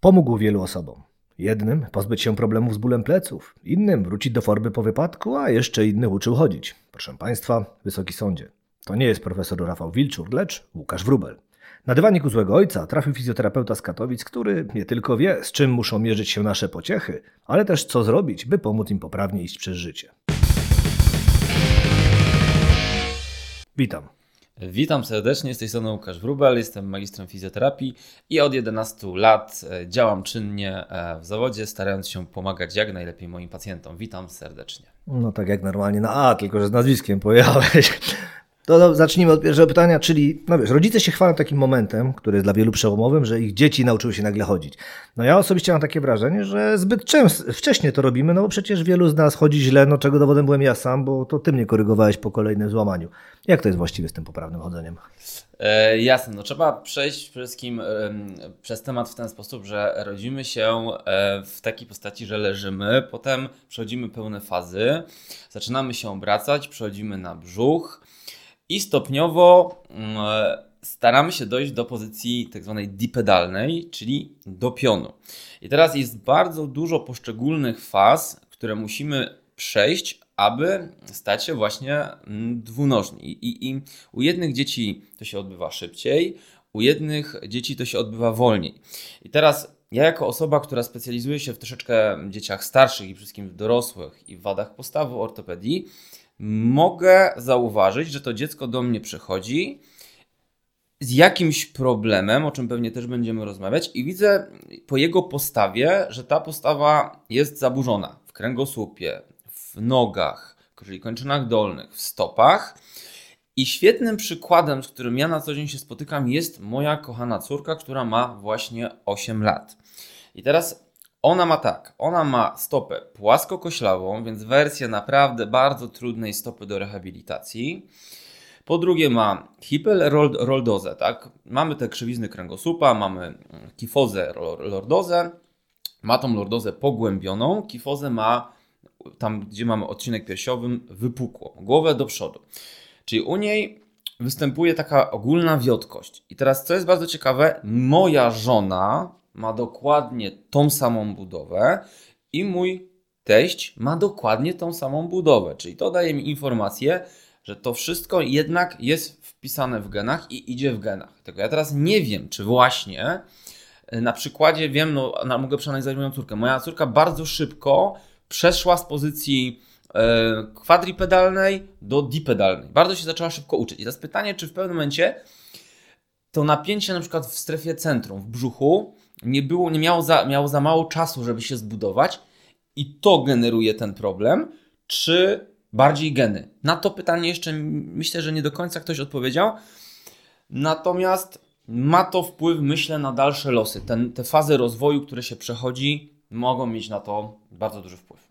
Pomógł wielu osobom. Jednym pozbyć się problemów z bólem pleców, innym wrócić do formy po wypadku, a jeszcze innych uczył chodzić. Proszę Państwa, Wysoki Sądzie, to nie jest profesor Rafał Wilczur, lecz Łukasz Wrubel. Na dywanik u złego ojca trafił fizjoterapeuta z Katowic, który nie tylko wie, z czym muszą mierzyć się nasze pociechy, ale też co zrobić, by pomóc im poprawnie iść przez życie. Witam. Witam serdecznie, z tej strony Łukasz Wrubel, jestem magistrem fizjoterapii i od 11 lat e, działam czynnie e, w zawodzie, starając się pomagać jak najlepiej moim pacjentom. Witam serdecznie. No tak jak normalnie na A, tylko że z nazwiskiem pojechałeś. To no, zacznijmy od pierwszego pytania, czyli, no wiesz, rodzice się chwalą takim momentem, który jest dla wielu przełomowym, że ich dzieci nauczyły się nagle chodzić. No ja osobiście mam takie wrażenie, że zbyt często, wcześnie to robimy, no bo przecież wielu z nas chodzi źle, no czego dowodem byłem ja sam, bo to ty mnie korygowałeś po kolejnym złamaniu. Jak to jest właściwie z tym poprawnym chodzeniem? E, jasne, no trzeba przejść przede wszystkim e, przez temat w ten sposób, że rodzimy się e, w takiej postaci, że leżymy, potem przechodzimy pełne fazy, zaczynamy się obracać, przechodzimy na brzuch, i stopniowo mm, staramy się dojść do pozycji tak zwanej dipedalnej, czyli do pionu. I teraz jest bardzo dużo poszczególnych faz, które musimy przejść, aby stać się właśnie mm, dwunożni. I, I, u jednych dzieci to się odbywa szybciej, u jednych dzieci to się odbywa wolniej. I teraz ja jako osoba, która specjalizuje się w troszeczkę dzieciach starszych i wszystkim w dorosłych i w wadach postawy ortopedii, mogę zauważyć, że to dziecko do mnie przychodzi z jakimś problemem, o czym pewnie też będziemy rozmawiać, i widzę po jego postawie, że ta postawa jest zaburzona w kręgosłupie, w nogach, czyli kończynach dolnych, w stopach. I świetnym przykładem, z którym ja na co dzień się spotykam, jest moja kochana córka, która ma właśnie 8 lat. I teraz ona ma tak, ona ma stopę płaskokoślawą, więc wersję naprawdę bardzo trudnej stopy do rehabilitacji. Po drugie ma hiperlordozę, tak? Mamy te krzywizny kręgosłupa, mamy mm, kifozę lordozę, ma tą lordozę pogłębioną, kifozę ma tam, gdzie mamy odcinek piersiowym, wypukłą, głowę do przodu. Czyli u niej występuje taka ogólna wiotkość. I teraz, co jest bardzo ciekawe, moja żona ma dokładnie tą samą budowę i mój teść ma dokładnie tą samą budowę. Czyli to daje mi informację, że to wszystko jednak jest wpisane w genach i idzie w genach. Tylko ja teraz nie wiem, czy właśnie e, na przykładzie wiem, no, mogę przeanalizować moją córkę. Moja córka bardzo szybko przeszła z pozycji e, kwadripedalnej do dipedalnej. Bardzo się zaczęła szybko uczyć. I teraz pytanie, czy w pewnym momencie to napięcie na przykład w strefie centrum, w brzuchu, nie, było, nie miało, za, miało za mało czasu, żeby się zbudować i to generuje ten problem, czy bardziej geny? Na to pytanie jeszcze myślę, że nie do końca ktoś odpowiedział. Natomiast ma to wpływ, myślę, na dalsze losy. Ten, te fazy rozwoju, które się przechodzi, mogą mieć na to bardzo duży wpływ.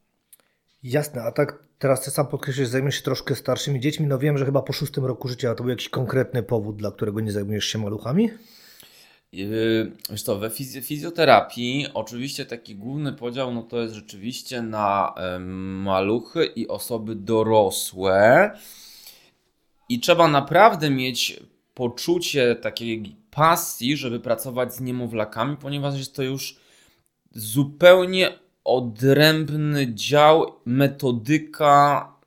Jasne, a tak teraz ty sam podkreślisz, że zajmujesz się troszkę starszymi dziećmi. No wiem, że chyba po szóstym roku życia to był jakiś konkretny powód, dla którego nie zajmujesz się maluchami? Yy, wiesz co, we fizjoterapii oczywiście taki główny podział no to jest rzeczywiście na maluchy i osoby dorosłe. I trzeba naprawdę mieć poczucie takiej pasji, żeby pracować z niemowlakami, ponieważ jest to już zupełnie odrębny dział, metodyka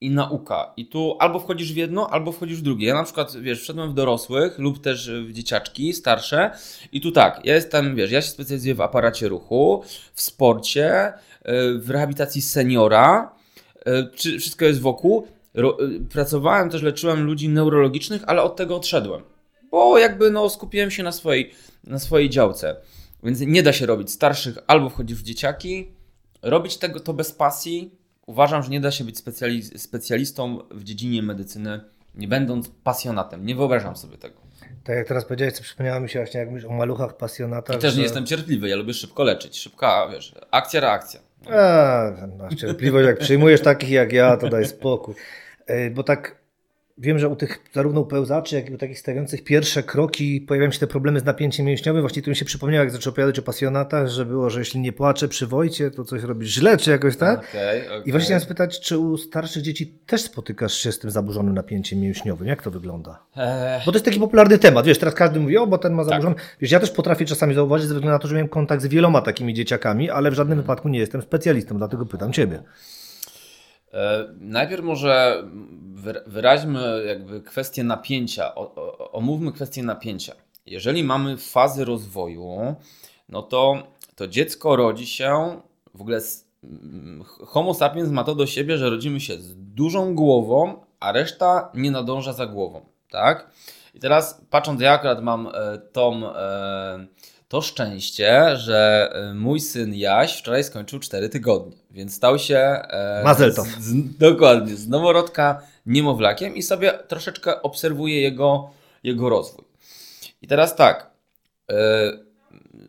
i nauka. I tu albo wchodzisz w jedno, albo wchodzisz w drugie. Ja na przykład, wiesz, wszedłem w dorosłych lub też w dzieciaczki starsze i tu tak, ja jestem, wiesz, ja się specjalizuję w aparacie ruchu, w sporcie, y, w rehabilitacji seniora, y, wszystko jest wokół. Y, pracowałem też, leczyłem ludzi neurologicznych, ale od tego odszedłem, bo jakby no skupiłem się na swojej, na swojej działce. Więc nie da się robić starszych, albo wchodzisz w dzieciaki, robić tego to bez pasji, uważam, że nie da się być specjalistą w dziedzinie medycyny, nie będąc pasjonatem. Nie wyobrażam sobie tego. Tak jak teraz powiedziałeś, to przypomniało mi się właśnie, jak mówisz o maluchach, pasjonatach. I też że... nie jestem cierpliwy, ja lubię szybko leczyć. Szybka, wiesz, akcja, reakcja. A, cierpliwość, jak przyjmujesz takich jak ja, to daj spokój. Bo tak wiem, że u tych zarówno u pełzaczy, jak i u takich stawiających pierwsze kroki pojawiają się te problemy z napięciem mięśniowym. Właściwie to mi się przypomniało, jak zaczął opowiadać o pasjonatach, że było, że jeśli nie płaczę przy Wojcie, to coś robisz źle, czy jakoś tak? Okay, okay. I właśnie chciałem spytać, czy u starszych dzieci też spotykasz się z tym zaburzonym napięciem mięśniowym? Jak to wygląda? Eee. Bo to jest taki popularny temat, wiesz, teraz każdy mówi, o, bo ten ma tak. zaburzony. Tak. Wiesz, ja też potrafię czasami zauważyć, ze względu na to, że miałem kontakt z wieloma takimi dzieciakami, ale w żadnym hmm. wypadku nie jestem specjalistą, dlatego pytam Ciebie. E, najpierw może wyraźmy jakby kwestię napięcia, omówmy kwestię napięcia. Jeżeli mamy fazy rozwoju, no to to dziecko rodzi się w ogóle Homo sapiens ma to do siebie, że rodzimy się z dużą głową, a reszta nie nadąża za głową, tak? I teraz patrząc, ja akurat mam e, tą e, to szczęście, że mój syn Jaś wczoraj skończył 4 tygodnie, więc stał się e, z, z, dokładnie z noworodka niemowlakiem i sobie troszeczkę obserwuję jego, jego rozwój. I teraz tak, e,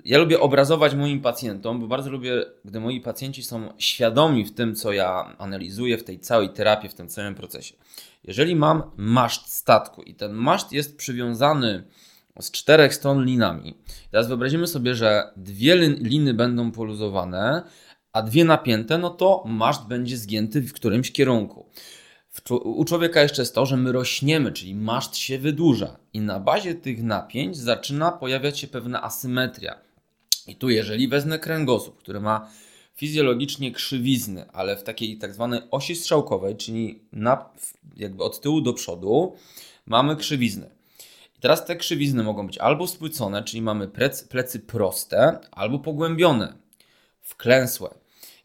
ja lubię obrazować moim pacjentom, bo bardzo lubię, gdy moi pacjenci są świadomi w tym, co ja analizuję, w tej całej terapii, w tym całym procesie. Jeżeli mam maszt statku i ten maszt jest przywiązany z czterech stron linami. Teraz wyobrazimy sobie, że dwie liny będą poluzowane, a dwie napięte, no to maszt będzie zgięty w którymś kierunku. U człowieka jeszcze jest to, że my rośniemy, czyli maszt się wydłuża i na bazie tych napięć zaczyna pojawiać się pewna asymetria. I tu jeżeli wezmę kręgosłup, który ma fizjologicznie krzywizny, ale w takiej tak zwanej osi strzałkowej, czyli na, jakby od tyłu do przodu, mamy krzywizny. Teraz te krzywizny mogą być albo spłycone, czyli mamy plecy proste, albo pogłębione, wklęsłe.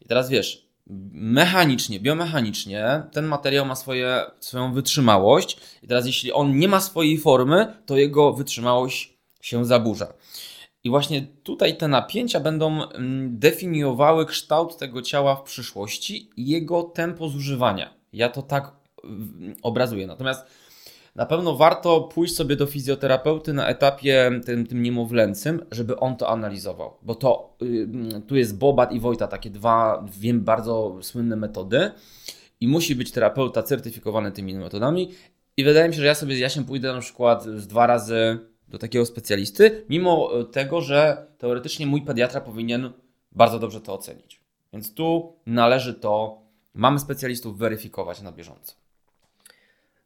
I teraz wiesz, mechanicznie, biomechanicznie ten materiał ma swoje, swoją wytrzymałość i teraz jeśli on nie ma swojej formy, to jego wytrzymałość się zaburza. I właśnie tutaj te napięcia będą mm, definiowały kształt tego ciała w przyszłości i jego tempo zużywania. Ja to tak mm, obrazuję. Natomiast na pewno warto pójść sobie do fizjoterapeuty na etapie tym, tym niemowlęcym, żeby on to analizował. Bo to yy, tu jest Bobat i Wojta, takie dwa, wiem, bardzo słynne metody. I musi być terapeuta certyfikowany tymi metodami. I wydaje mi się, że ja sobie ja się pójdę na przykład z dwa razy do takiego specjalisty, mimo tego, że teoretycznie mój pediatra powinien bardzo dobrze to ocenić. Więc tu należy to, mamy specjalistów weryfikować na bieżąco.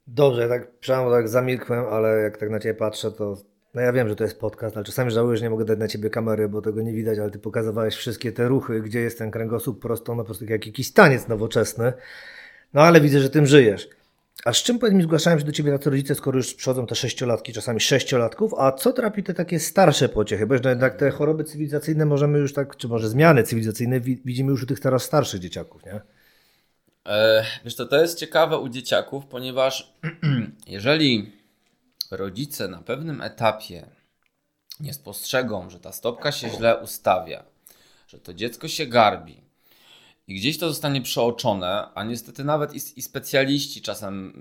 Dobrze, tak przynajmniej tak zamilkłem, ale jak tak na Ciebie patrzę, to no ja wiem, że to jest podcast, ale czasami żałuję, że nie mogę dać na Ciebie kamery, bo tego nie widać, ale Ty pokazywałeś wszystkie te ruchy, gdzie jest ten kręgosłup prosto, no po prostu jak jakiś taniec nowoczesny. No ale widzę, że tym żyjesz. A z czym powiedz mi, zgłaszają się do Ciebie tacy rodzice, skoro już przychodzą te sześciolatki, czasami sześciolatków, a co trapi te takie starsze pociechy? Bo jednak te choroby cywilizacyjne możemy już tak, czy może zmiany cywilizacyjne widzimy już u tych teraz starszych dzieciaków, nie? E, wiesz to, to jest ciekawe u dzieciaków, ponieważ jeżeli rodzice na pewnym etapie nie spostrzegą, że ta stopka się źle ustawia, że to dziecko się garbi i gdzieś to zostanie przeoczone, a niestety nawet i, i specjaliści czasem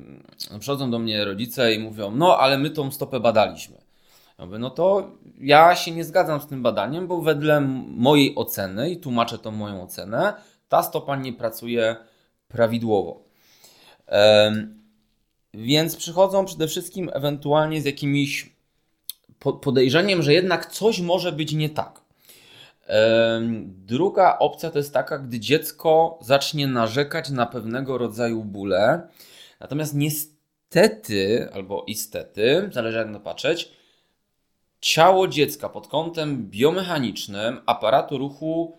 no, przychodzą do mnie rodzice i mówią, no ale my tą stopę badaliśmy. Ja mówię, no to ja się nie zgadzam z tym badaniem, bo wedle mojej oceny, i tłumaczę tą moją ocenę, ta stopa nie pracuje prawidłowo. Więc przychodzą przede wszystkim ewentualnie z jakimś podejrzeniem, że jednak coś może być nie tak. Druga opcja to jest taka, gdy dziecko zacznie narzekać na pewnego rodzaju bóle. Natomiast niestety, albo istety, zależy jak na patrzeć, ciało dziecka pod kątem biomechanicznym, aparatu ruchu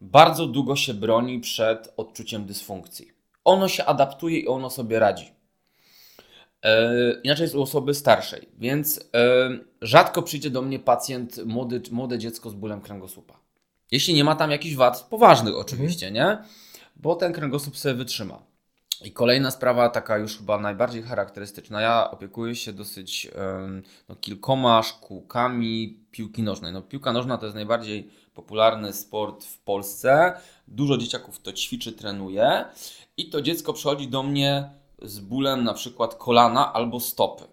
bardzo długo się broni przed odczuciem dysfunkcji. Ono się adaptuje i ono sobie radzi. E, inaczej jest u osoby starszej, więc e, rzadko przyjdzie do mnie pacjent, młody, młode dziecko z bólem kręgosłupa. Jeśli nie ma tam jakichś wad poważnych, oczywiście, mhm. nie? Bo ten kręgosłup sobie wytrzyma. I kolejna sprawa, taka już chyba najbardziej charakterystyczna. Ja opiekuję się dosyć no, kilkoma szkółkami piłki nożnej. No, piłka nożna to jest najbardziej popularny sport w Polsce. Dużo dzieciaków to ćwiczy, trenuje. I to dziecko przychodzi do mnie z bólem na przykład kolana albo stopy.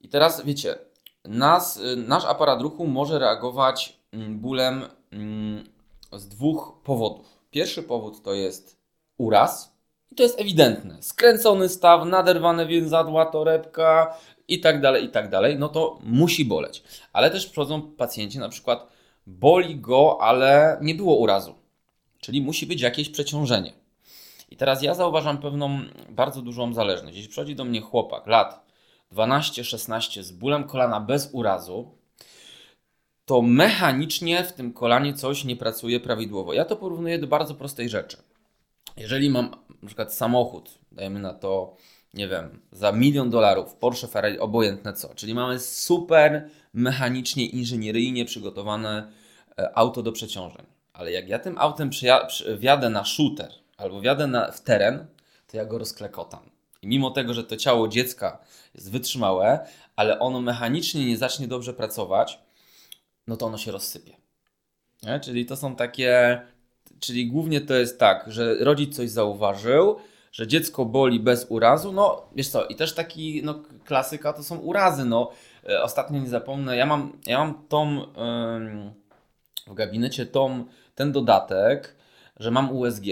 I teraz wiecie, nas, nasz aparat ruchu może reagować mm, bólem mm, z dwóch powodów. Pierwszy powód to jest uraz, I to jest ewidentne. Skręcony staw, naderwane więzadła, torebka i tak dalej, i tak dalej. No to musi boleć. Ale też przychodzą pacjenci, na przykład boli go, ale nie było urazu. Czyli musi być jakieś przeciążenie. I teraz ja zauważam pewną bardzo dużą zależność. Jeśli przychodzi do mnie chłopak lat 12-16 z bólem kolana bez urazu, to mechanicznie w tym kolanie coś nie pracuje prawidłowo. Ja to porównuję do bardzo prostej rzeczy. Jeżeli mam na przykład samochód, dajmy na to, nie wiem, za milion dolarów, Porsche, Ferrari, obojętne co, czyli mamy super mechanicznie, inżynieryjnie przygotowane e, auto do przeciążeń. Ale jak ja tym autem wjadę na shooter albo wjadę na, w teren, to ja go rozklekotam. I mimo tego, że to ciało dziecka jest wytrzymałe, ale ono mechanicznie nie zacznie dobrze pracować, no to ono się rozsypie. Nie? Czyli to są takie, czyli głównie to jest tak, że rodzic coś zauważył, że dziecko boli bez urazu, no wiesz co, i też taki, no klasyka to są urazy, no. E, ostatnio nie zapomnę, ja mam, ja mam tą w gabinecie tą, ten dodatek, że mam USG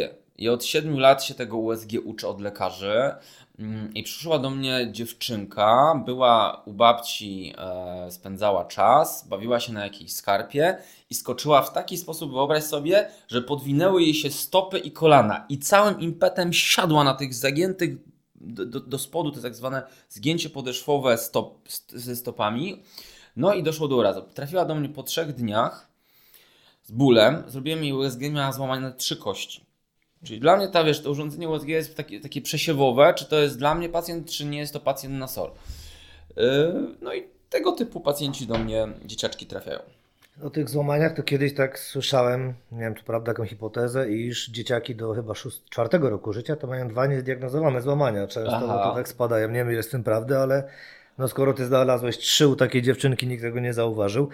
i od 7 lat się tego USG uczę od lekarzy, Mm, I przyszła do mnie dziewczynka, była u babci, e, spędzała czas, bawiła się na jakiejś skarpie i skoczyła w taki sposób, wyobraź sobie, że podwinęły jej się stopy i kolana i całym impetem siadła na tych zagiętych do, do, do spodu, to tak zwane zgięcie podeszwowe stop, ze stopami. No i doszło do urazu. Trafiła do mnie po trzech dniach z bólem, zrobiłem jej USG, miała złamane trzy kości. Czyli dla mnie ta, wiesz, to urządzenie USG jest takie, takie przesiewowe, czy to jest dla mnie pacjent, czy nie jest to pacjent na SOR. Yy, no i tego typu pacjenci do mnie, dzieciaczki trafiają. O tych złamaniach to kiedyś tak słyszałem, nie wiem czy prawda, taką hipotezę, iż dzieciaki do chyba szóst, czwartego roku życia to mają dwa niezdiagnozowane złamania. Często to tak spadają. Nie wiem ile jest w tym prawdy, ale no skoro ty znalazłeś trzy u takiej dziewczynki, nikt tego nie zauważył.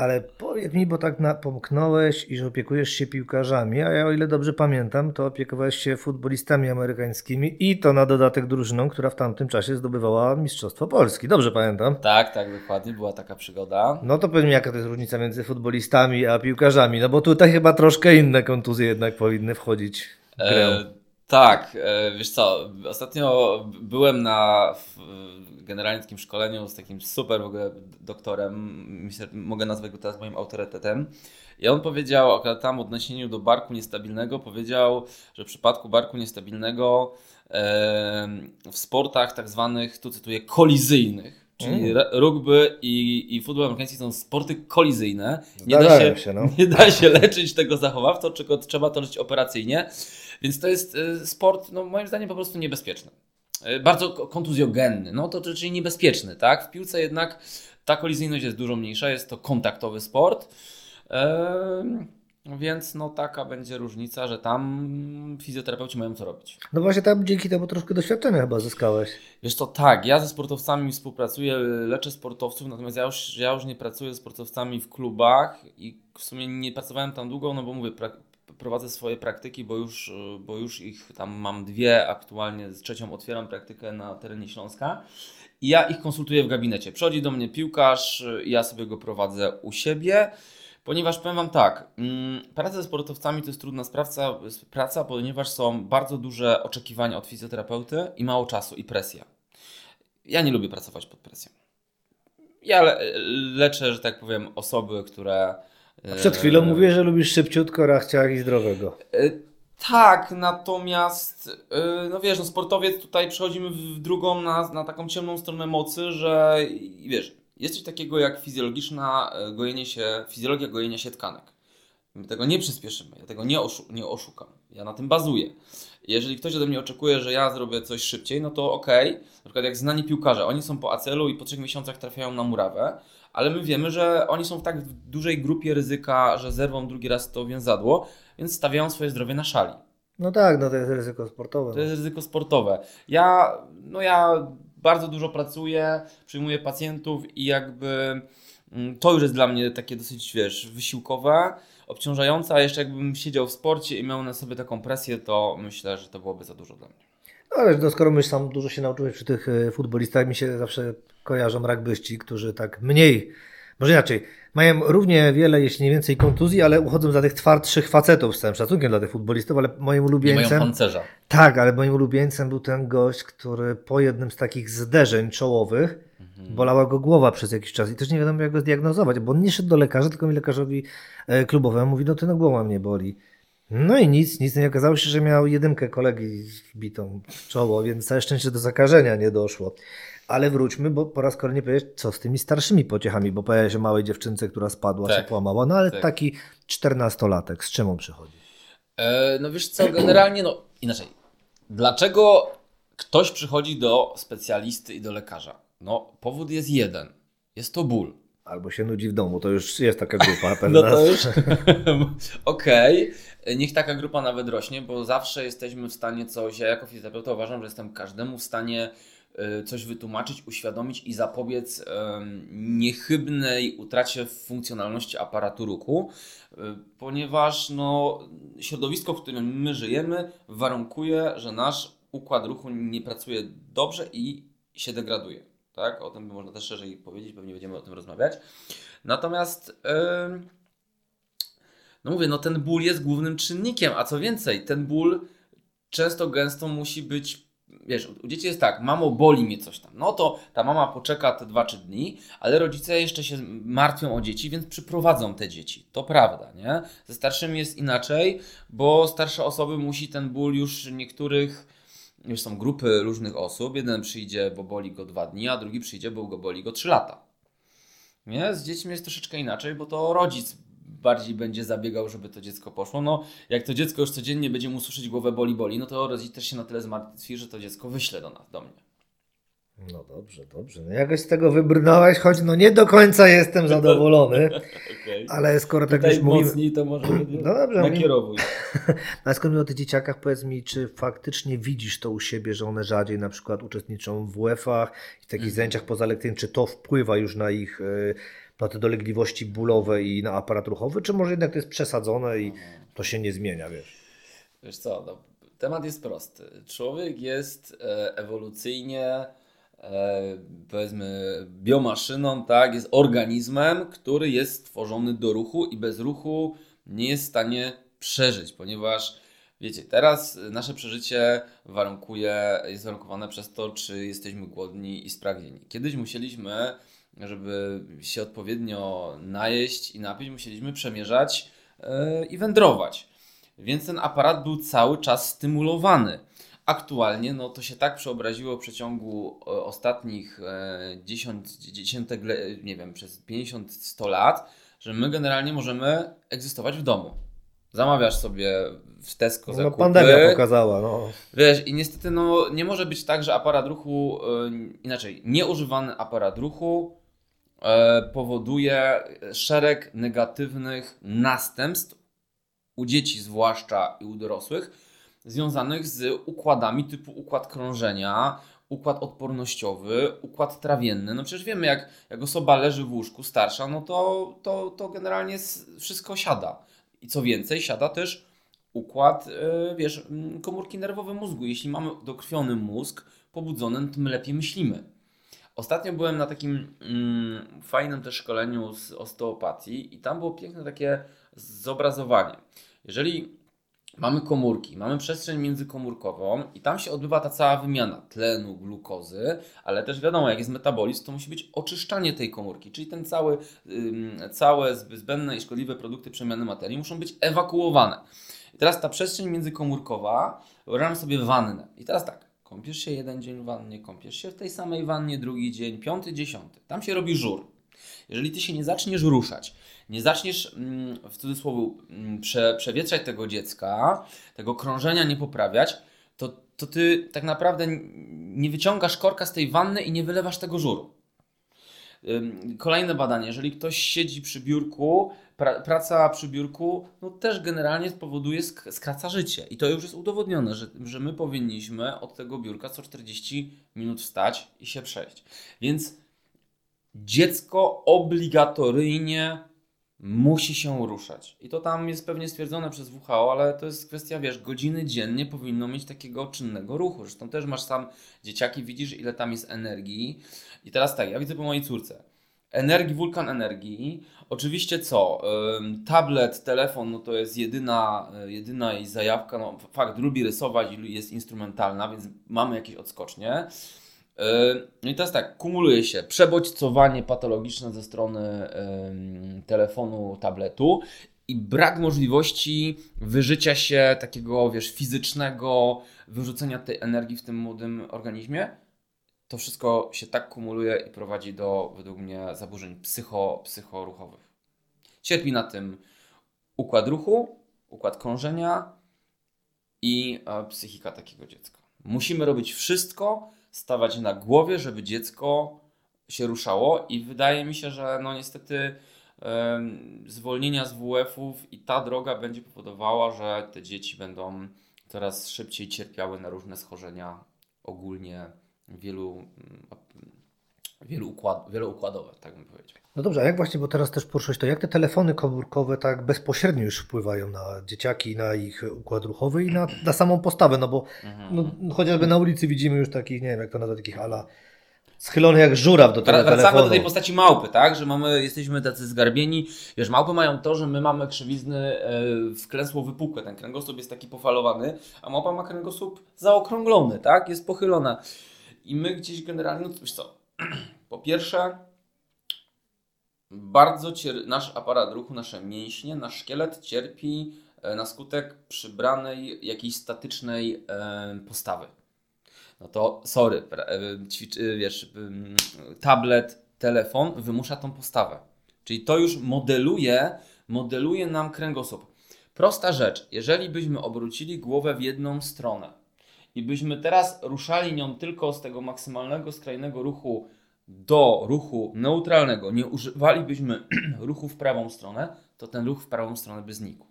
Ale powiedz mi, bo tak na, pomknąłeś, iż opiekujesz się piłkarzami, a ja o ile dobrze pamiętam, to opiekowałeś się futbolistami amerykańskimi i to na dodatek drużyną, która w tamtym czasie zdobywała Mistrzostwo Polski. Dobrze pamiętam? Tak, tak, dokładnie, była taka przygoda. No to powiedz mi, jaka to jest różnica między futbolistami a piłkarzami, no bo tutaj chyba troszkę inne kontuzje jednak powinny wchodzić w grę. E, tak, e, wiesz co, ostatnio byłem na generalnie takim szkoleniu z takim super w ogóle doktorem, myślę, mogę nazwać go teraz moim autorytetem. I on powiedział, akurat tam w odniesieniu do barku niestabilnego, powiedział, że w przypadku barku niestabilnego w sportach tak zwanych, tu cytuję, kolizyjnych, czyli mm. rugby i, i futbol amerykański są sporty kolizyjne. Nie da, się, się no. nie da się leczyć tego zachowawczo, tylko trzeba to leczyć operacyjnie. Więc to jest e, sport, no moim zdaniem, po prostu niebezpieczny. E, bardzo kontuzjogenny, no to czyli niebezpieczny, tak? W piłce jednak ta kolizyjność jest dużo mniejsza, jest to kontaktowy sport. Więc no taka będzie różnica, że tam fizjoterapeuci mają co robić. No właśnie tam dzięki temu troszkę doświadczenia chyba zyskałeś. Wiesz to tak, ja ze sportowcami współpracuję, leczę sportowców, natomiast ja już, ja już nie pracuję z sportowcami w klubach i w sumie nie pracowałem tam długo, no bo mówię, prowadzę swoje praktyki, bo już, bo już ich tam mam dwie aktualnie, z trzecią otwieram praktykę na terenie Śląska. I ja ich konsultuję w gabinecie. Przychodzi do mnie piłkarz, ja sobie go prowadzę u siebie. Ponieważ powiem Wam tak, mm, praca ze sportowcami to jest trudna sprawca, praca, ponieważ są bardzo duże oczekiwania od fizjoterapeuty i mało czasu i presja. Ja nie lubię pracować pod presją. Ja le leczę, że tak powiem, osoby, które a przed chwilą mówię, że lubisz szybciutko rachciach i zdrowego. E, tak, natomiast e, no wiesz, no sportowiec tutaj przechodzimy w drugą na, na taką ciemną stronę mocy, że wiesz, jest coś takiego jak fizjologiczna e, gojenie się, fizjologia gojenia się tkanek. My tego nie przyspieszymy, ja tego nie, oszu nie oszukam. Ja na tym bazuję. Jeżeli ktoś ode mnie oczekuje, że ja zrobię coś szybciej, no to okej. Okay. Na przykład jak znani piłkarze, oni są po acelu i po trzech miesiącach trafiają na murawę, ale my wiemy, że oni są w tak dużej grupie ryzyka, że zerwą drugi raz to więzadło, więc stawiają swoje zdrowie na szali. No tak, no to jest ryzyko sportowe. To jest ryzyko sportowe. Ja, no ja bardzo dużo pracuję, przyjmuję pacjentów i jakby mm, to już jest dla mnie takie dosyć, wiesz, wysiłkowe, obciążające, a jeszcze jakbym siedział w sporcie i miał na sobie taką presję, to myślę, że to byłoby za dużo dla mnie. No ale no, skoro myś sam dużo się nauczyłeś przy tych e, futbolistach, mi się zawsze kojarzą rugbyści, którzy tak mniej Może inaczej, mają równie wiele, jeśli nie więcej kontuzji, ale uchodzą za tych twardszych facetów, z całym szacunkiem dla tych futbolistów, ale moim ulubieńcem... Nie mają pancerza. Tak, ale moim ulubieńcem był ten gość, który po jednym z takich zderzeń czołowych mhm. bolała go głowa przez jakiś czas i też nie wiadomo jak go zdiagnozować, bo on nie szedł do lekarza, tylko mi lekarzowi e, klubowemu mówi, no ty no głowa mnie boli. No i nic, nic nie okazało się, że miał jedynkę kolegi wbitą w czoło, więc całe szczęście do zakażenia nie doszło. Ale wróćmy, bo po raz kolejny powiedzieć, co z tymi starszymi pociechami, bo pojawia się małej dziewczynce, która spadła, tak, się połamała, no ale tak. taki czternastolatek, z czym on przychodzi? E, no wiesz co, generalnie, no inaczej, dlaczego ktoś przychodzi do specjalisty i do lekarza? No powód jest jeden, jest to ból. Albo się nudzi w domu, to już jest taka grupa pewna. no to już, okej, okay. niech taka grupa nawet rośnie, bo zawsze jesteśmy w stanie coś, ja jako fizjoterapeuta uważam, że jestem każdemu w stanie coś wytłumaczyć, uświadomić i zapobiec niechybnej utracie funkcjonalności aparatu ruchu, y, ponieważ no, środowisko, w którym my żyjemy, warunkuje, że nasz układ ruchu nie pracuje dobrze i się degraduje. Tak? O tym można też szerzej powiedzieć, pewnie będziemy o tym rozmawiać. Natomiast no mówię, no ten ból jest głównym czynnikiem, a co więcej, ten ból często gęsto musi być wiesz, u dzieci jest tak, mamo, boli mnie coś tam. No to ta mama poczeka te 2-3 dni, ale rodzice jeszcze się martwią o dzieci, więc przyprowadzą te dzieci. To prawda, nie? Ze starszymi jest inaczej, bo starsze osoby musi ten ból już niektórych, już są grupy różnych osób. Jeden przyjdzie, bo boli go 2 dni, a drugi przyjdzie, bo go boli go 3 lata. Nie? Z dziećmi jest troszeczkę inaczej, bo to rodzic bardziej będzie zabiegał, żeby to dziecko poszło. No, jak to dziecko już codziennie będzie mu suszyć głowę boli, boli, no to rodzic też się na tyle zmartwi, że to dziecko wyśle do nas, do mnie. No dobrze, dobrze. No jakoś z tego wybrnąłeś, choć no nie do końca jestem zadowolony. okay. Ale skoro tak już mówimy... mocniej to może no dobrze, nakierowuj. Skoro mówimy o tych dzieciakach, powiedz mi, czy faktycznie widzisz to u siebie, że one rzadziej na przykład uczestniczą w WF-ach i takich mm. zajęciach pozalekcyjnych, czy to wpływa już na ich y, na te dolegliwości bólowe i na aparat ruchowy, czy może jednak to jest przesadzone i to się nie zmienia, wiesz? Wiesz co, no, temat jest prosty. Człowiek jest e, ewolucyjnie e, powiedzmy biomaszyną, tak, jest organizmem, który jest stworzony do ruchu i bez ruchu nie jest w stanie przeżyć, ponieważ wiecie, teraz nasze przeżycie warunkuje, jest warunkowane przez to, czy jesteśmy głodni i spragnieni. Kiedyś musieliśmy żeby się odpowiednio najeść i napić, musieliśmy przemierzać yy, i wędrować. Więc ten aparat był cały czas stymulowany. Aktualnie no, to się tak przeobraziło w przeciągu e, ostatnich e, 10, 10, nie wiem, przez 50-100 lat, że my generalnie możemy egzystować w domu. Zamawiasz sobie w Tesco no, zakupy. No pandemia pokazała, no. Wiesz, i niestety no, nie może być tak, że aparat ruchu, inaczej, nieużywany aparat ruchu E, powoduje szereg negatywnych następstw u dzieci zwłaszcza i u dorosłych związanych z układami typu układ krążenia, układ odpornościowy, układ trawienny. No przecież wiemy, jak, jak osoba leży w łóżku starsza, no to, to, to generalnie wszystko siada. I co więcej, siada też układ, e, wiesz, komórki nerwowe mózgu. Jeśli mamy dokrwiony mózg pobudzony, to my lepiej myślimy. Ostatnio byłem na takim mm, fajnym też szkoleniu z osteopatii i tam było piękne takie zobrazowanie. Jeżeli mamy komórki, mamy przestrzeń międzykomórkową i tam się odbywa ta cała wymiana tlenu, glukozy, ale też wiadomo, jak jest metabolizm, to musi być oczyszczanie tej komórki, czyli ten cały, całe zbędne i szkodliwe produkty przemiany materii muszą być ewakuowane. I teraz ta przestrzeń międzykomórkowa, wyobrażam sobie wannę. I teraz tak, Kąpiesz się jeden dzień w wannie, kąpiesz się w tej samej wannie drugi dzień, piąty, dziesiąty. Tam się robi żur. Jeżeli ty się nie zaczniesz ruszać, nie zaczniesz mm, w cudzysłowie mm, prze, przewietrzać tego dziecka, tego krążenia nie poprawiać, to, to ty tak naprawdę nie wyciągasz korka z tej wanny i nie wylewasz tego żuru. Kolejne badanie, jeżeli ktoś siedzi przy biurku, pra, praca przy biurku no też generalnie spowoduje, sk skraca życie. I to już jest udowodnione, że, że my powinniśmy od tego biurka co 40 minut wstać i się przejść. Więc dziecko obligatoryjnie musi się ruszać. I to tam jest pewnie stwierdzone przez WHO, ale to jest kwestia, wiesz, godziny dziennie powinno mieć takiego czynnego ruchu. Zresztą też masz tam dzieciaki, widzisz ile tam jest energii. I teraz tak, ja widzę po mojej córce. Energii, wulkan energii. Oczywiście co? Tablet, telefon, no to jest jedyna, jedyna jej zajawka. No, fakt, lubi rysować i jest instrumentalna, więc mamy jakieś odskocznie. No i teraz tak, kumuluje się przebodźcowanie patologiczne ze strony telefonu, tabletu i brak możliwości wyżycia się takiego, wiesz, fizycznego, wyrzucenia tej energii w tym młodym organizmie. To wszystko się tak kumuluje i prowadzi do, według mnie, zaburzeń psycho, psychoruchowych. Cierpi na tym układ ruchu, układ krążenia i e, psychika takiego dziecka. Musimy robić wszystko, stawać na głowie, żeby dziecko się ruszało i wydaje mi się, że no niestety zwolnienia z WF-ów i ta droga będzie powodowała, że te dzieci będą coraz szybciej cierpiały na różne schorzenia ogólnie wielu, mm, wielu układ, wieloukładowe, tak bym powiedział. No dobrze, a jak właśnie, bo teraz też poruszyłeś to, jak te telefony komórkowe tak bezpośrednio już wpływają na dzieciaki, na ich układ ruchowy i na, na samą postawę, no bo mhm. no, chociażby na ulicy widzimy już takich, nie wiem jak to nazwać, takich ala schylony jak żuraw do tego Wracamy telefonu. do tej postaci małpy, tak? Że mamy, jesteśmy tacy zgarbieni. Wiesz, małpy mają to, że my mamy krzywizny e, wklęsło wypukłe. Ten kręgosłup jest taki pofalowany, a małpa ma kręgosłup zaokrąglony, tak? Jest pochylona. I my gdzieś generalnie, no wiesz co, po pierwsze bardzo cier- nasz aparat ruchu, nasze mięśnie, nasz szkielet cierpi e, na skutek przybranej jakiejś statycznej postawy no to sorry, e, e, wiesz, tablet, telefon wymusza tą postawę. Czyli to już modeluje, modeluje nam kręgosłup. Prosta rzecz, jeżeli byśmy obrócili głowę w jedną stronę i byśmy teraz ruszali nią tylko z tego maksymalnego, skrajnego ruchu do ruchu neutralnego, nie używalibyśmy ruchu w prawą stronę, to ten ruch w prawą stronę by znikł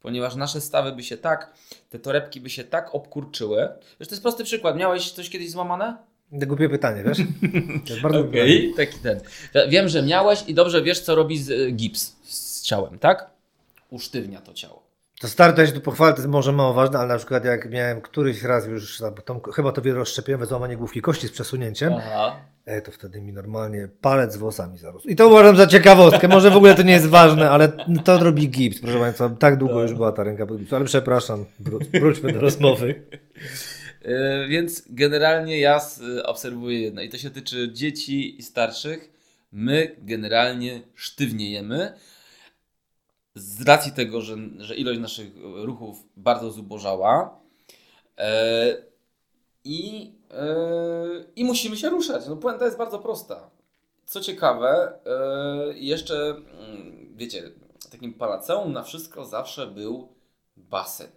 ponieważ nasze stawy by się tak, te torebki by się tak obkurczyły. Wiesz, to jest prosty przykład. Miałeś coś kiedyś złamane? Głupie pytanie, wiesz? To jest bardzo okay, taki ten. Wiem, że miałeś i dobrze wiesz, co robi z, y, gips z ciałem, tak? Usztywnia to ciało. To stary to tu pochwalę, to jest może mało ważne, ale na przykład jak miałem któryś raz już, chyba to rozszczepiłem złamanie główki kości z przesunięciem, Aha. E, to wtedy mi normalnie palec z włosami zarósł. I to uważam za ciekawostkę, może w ogóle to nie jest ważne, ale to robi gips, proszę Państwa, tak długo no. już była ta ręka pod gipsu, ale przepraszam, wróćmy do rozmowy. E, więc generalnie ja obserwuję jedno i to się tyczy dzieci i starszych. My generalnie sztywniejemy, z racji tego, że, że ilość naszych ruchów bardzo zubożała e, i, e, i musimy się ruszać. No puenta jest bardzo prosta. Co ciekawe, e, jeszcze, mm, wiecie, takim palaceum na wszystko zawsze był basen.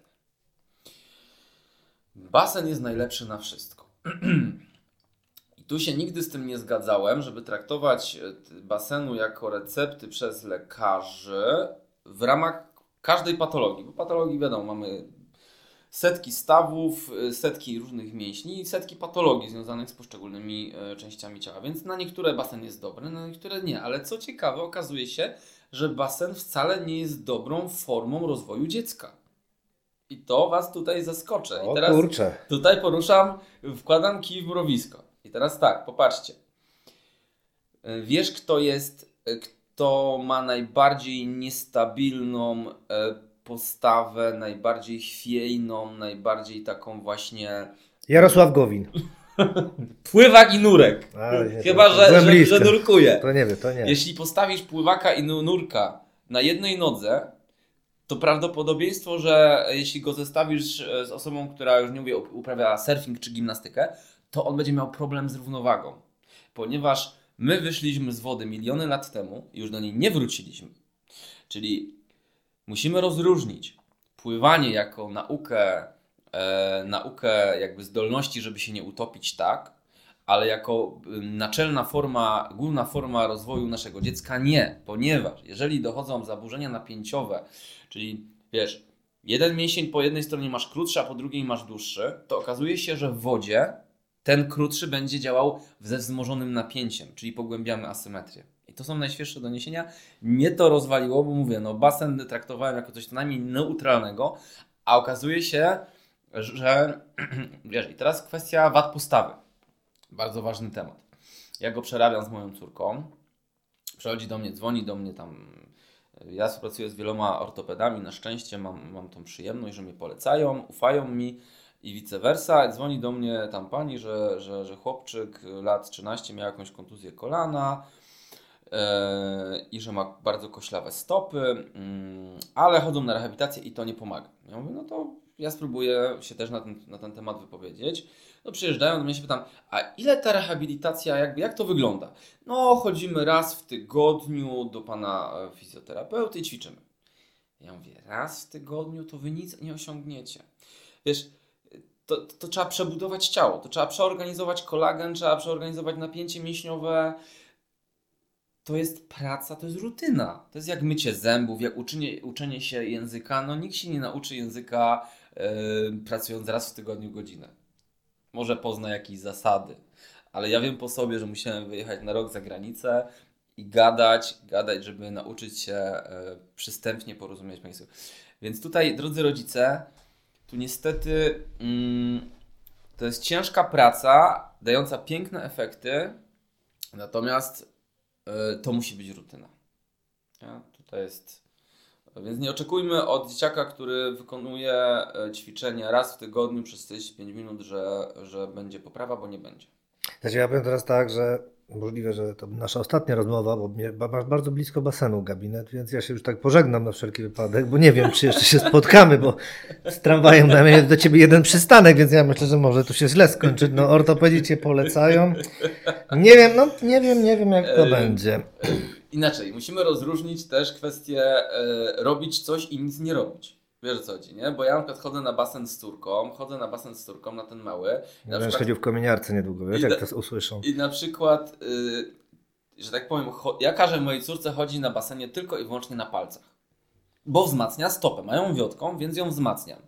Basen jest najlepszy na wszystko. I tu się nigdy z tym nie zgadzałem, żeby traktować basenu jako recepty przez lekarzy, w ramach każdej patologii, bo patologii wiadomo, mamy setki stawów, setki różnych mięśni i setki patologii związanych z poszczególnymi e, częściami ciała. Więc na niektóre basen jest dobry, na niektóre nie. Ale co ciekawe, okazuje się, że basen wcale nie jest dobrą formą rozwoju dziecka. I to Was tutaj zaskoczę. I teraz kurczę. tutaj poruszam, wkładam kij w mrowisko. I teraz tak, popatrzcie. E, wiesz, kto jest, kto ma najbardziej niestabilną e, postawę, najbardziej chwiejną, najbardziej taką właśnie. Jarosław Gowin. Pływak i nurek. Nie, Chyba, to, że, że, że, nurkuje. To nie wiem, to nie. Jeśli postawisz pływaka i nurka na jednej nodze, to prawdopodobieństwo, że jeśli go zestawisz e, z osobą, która już nie mówię, uprawia surfing czy gimnastykę, to on będzie miał problem z równowagą. Ponieważ My wyszliśmy z wody miliony lat temu i już do niej nie wróciliśmy. Czyli musimy rozróżnić pływanie jako naukę, e, naukę jakby zdolności, żeby się nie utopić tak, ale jako naczelna forma, główna forma rozwoju naszego dziecka nie, ponieważ jeżeli dochodzą zaburzenia napięciowe, czyli wiesz, jeden mięsień po jednej stronie masz krótszy, a po drugiej masz dłuższy, to okazuje się, że w wodzie ten krótszy będzie działał ze wzmożonym napięciem, czyli pogłębiamy asymetrię. I to są najświeższe doniesienia. Mnie to rozwaliło, bo mówię, no basen traktowałem jako coś co najmniej neutralnego, a okazuje się, że wiesz, i teraz kwestia wad postawy. Bardzo ważny temat. Ja go przerabiam z moją córką Przychodzi do mnie, dzwoni do mnie tam. Ja współpracuję z wieloma ortopedami, na szczęście mam, mam tą przyjemność, że mnie polecają, ufają mi i vice versa. Dzwoni do mnie tam pani, że, że, że chłopczyk lat 13 miał jakąś kontuzję kolana yy, i że ma bardzo koślawe stopy, yy, ale chodzą na rehabilitację i to nie pomaga. Ja mówię, no to ja spróbuję się też na ten, na ten temat wypowiedzieć. No przyjeżdżają do mnie się pytam, a ile ta rehabilitacja, jakby, jak to wygląda? No chodzimy raz w tygodniu do pana e, fizjoterapeuty i ćwiczymy. Ja mówię, raz w tygodniu to wy nic nie osiągniecie. Wiesz, to, to trzeba przebudować ciało, to trzeba przeorganizować kolagen, trzeba przeorganizować napięcie mięśniowe. To jest praca, to jest rutyna. To jest jak mycie zębów, jak uczenie, uczenie się języka. No nikt się nie nauczy języka yy, pracując raz w tygodniu godzinę. Może pozna jakieś zasady, ale ja wiem po sobie, że musiałem wyjechać na rok za granicę i gadać, gadać, żeby nauczyć się yy, przystępnie porozumieć Państwu. Więc tutaj, drodzy rodzice, tu niestety mm, to jest ciężka praca, dająca piękne efekty, natomiast y, to musi być rutyna. Ja? Tutaj jest. Więc nie oczekujmy od dzieciaka, który wykonuje e, ćwiczenia raz w tygodniu przez 45 minut, że, że będzie poprawa, bo nie będzie. Znaczy ja powiem teraz tak, że możliwe, że to nasza ostatnia rozmowa, bo masz bardzo blisko basenu gabinet, więc ja się już tak pożegnam na wszelki wypadek, bo nie wiem, czy jeszcze się spotkamy, bo z tramwajem damy do ciebie jeden przystanek, więc ja myślę, że może tu się źle skończyć. No ortopedzi cię polecają. Nie wiem, no nie wiem, nie wiem jak to będzie. Inaczej, musimy rozróżnić też kwestię e, robić coś i nic nie robić. Wiesz co chodzi, nie? Bo ja na przykład chodzę na basen z córką, chodzę na basen z córką, na ten mały. Ja będę chodził w kominiarce niedługo, wiesz, jak to usłyszą. I na przykład, yy, że tak powiem, ja każę mojej córce chodzić na basenie tylko i wyłącznie na palcach. Bo wzmacnia stopę. Mają wiotką, więc ją wzmacniam.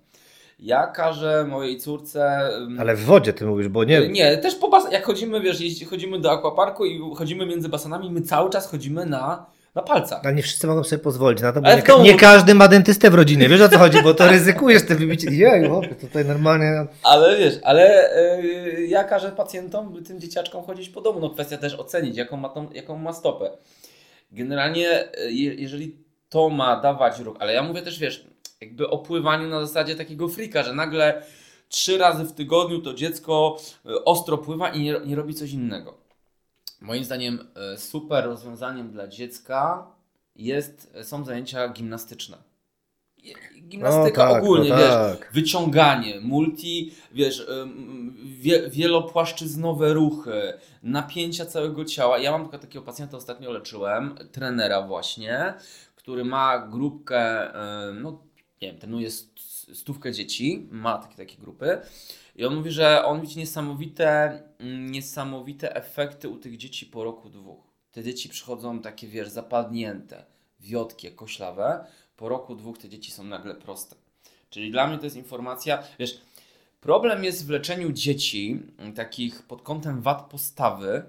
Ja każę mojej córce. Ale w wodzie ty mówisz, bo nie. Nie, też po basen. Jak chodzimy, wiesz, jeśli chodzimy do aquaparku i chodzimy między basenami, my cały czas chodzimy na na palcach. Ale nie wszyscy mogą sobie pozwolić na to, bo nie, to... nie, każdy ma dentystę w rodzinie. Wiesz o co chodzi, bo to ryzykujesz te wybicie. Jej, tutaj normalnie. Ale wiesz, ale yy, ja każę pacjentom, tym dzieciaczkom chodzić po domu. No kwestia też ocenić, jaką ma, tą, jaką ma stopę. Generalnie, je, jeżeli to ma dawać ruch, ale ja mówię też, wiesz, jakby o pływaniu na zasadzie takiego frika, że nagle trzy razy w tygodniu to dziecko y, ostro pływa i nie, nie robi coś innego. Moim zdaniem e, super rozwiązaniem dla dziecka jest, są zajęcia gimnastyczne. Gimnastyka no tak, ogólnie, no wiesz, tak. wyciąganie, multi, wiesz, wie, wielopłaszczyznowe ruchy, napięcia całego ciała. Ja mam takiego pacjenta ostatnio leczyłem, trenera właśnie, który ma grupkę, no nie wiem, trenuje stówkę dzieci, ma takie, takie grupy i on mówi, że on widzi niesamowite, niesamowite efekty u tych dzieci po roku, dwóch. Te dzieci przychodzą takie, wiesz, zapadnięte, wiotkie, koślawe. Po roku, dwóch te dzieci są nagle proste. Czyli dla mnie to jest informacja, wiesz, problem jest w leczeniu dzieci, mm, takich pod kątem wad postawy,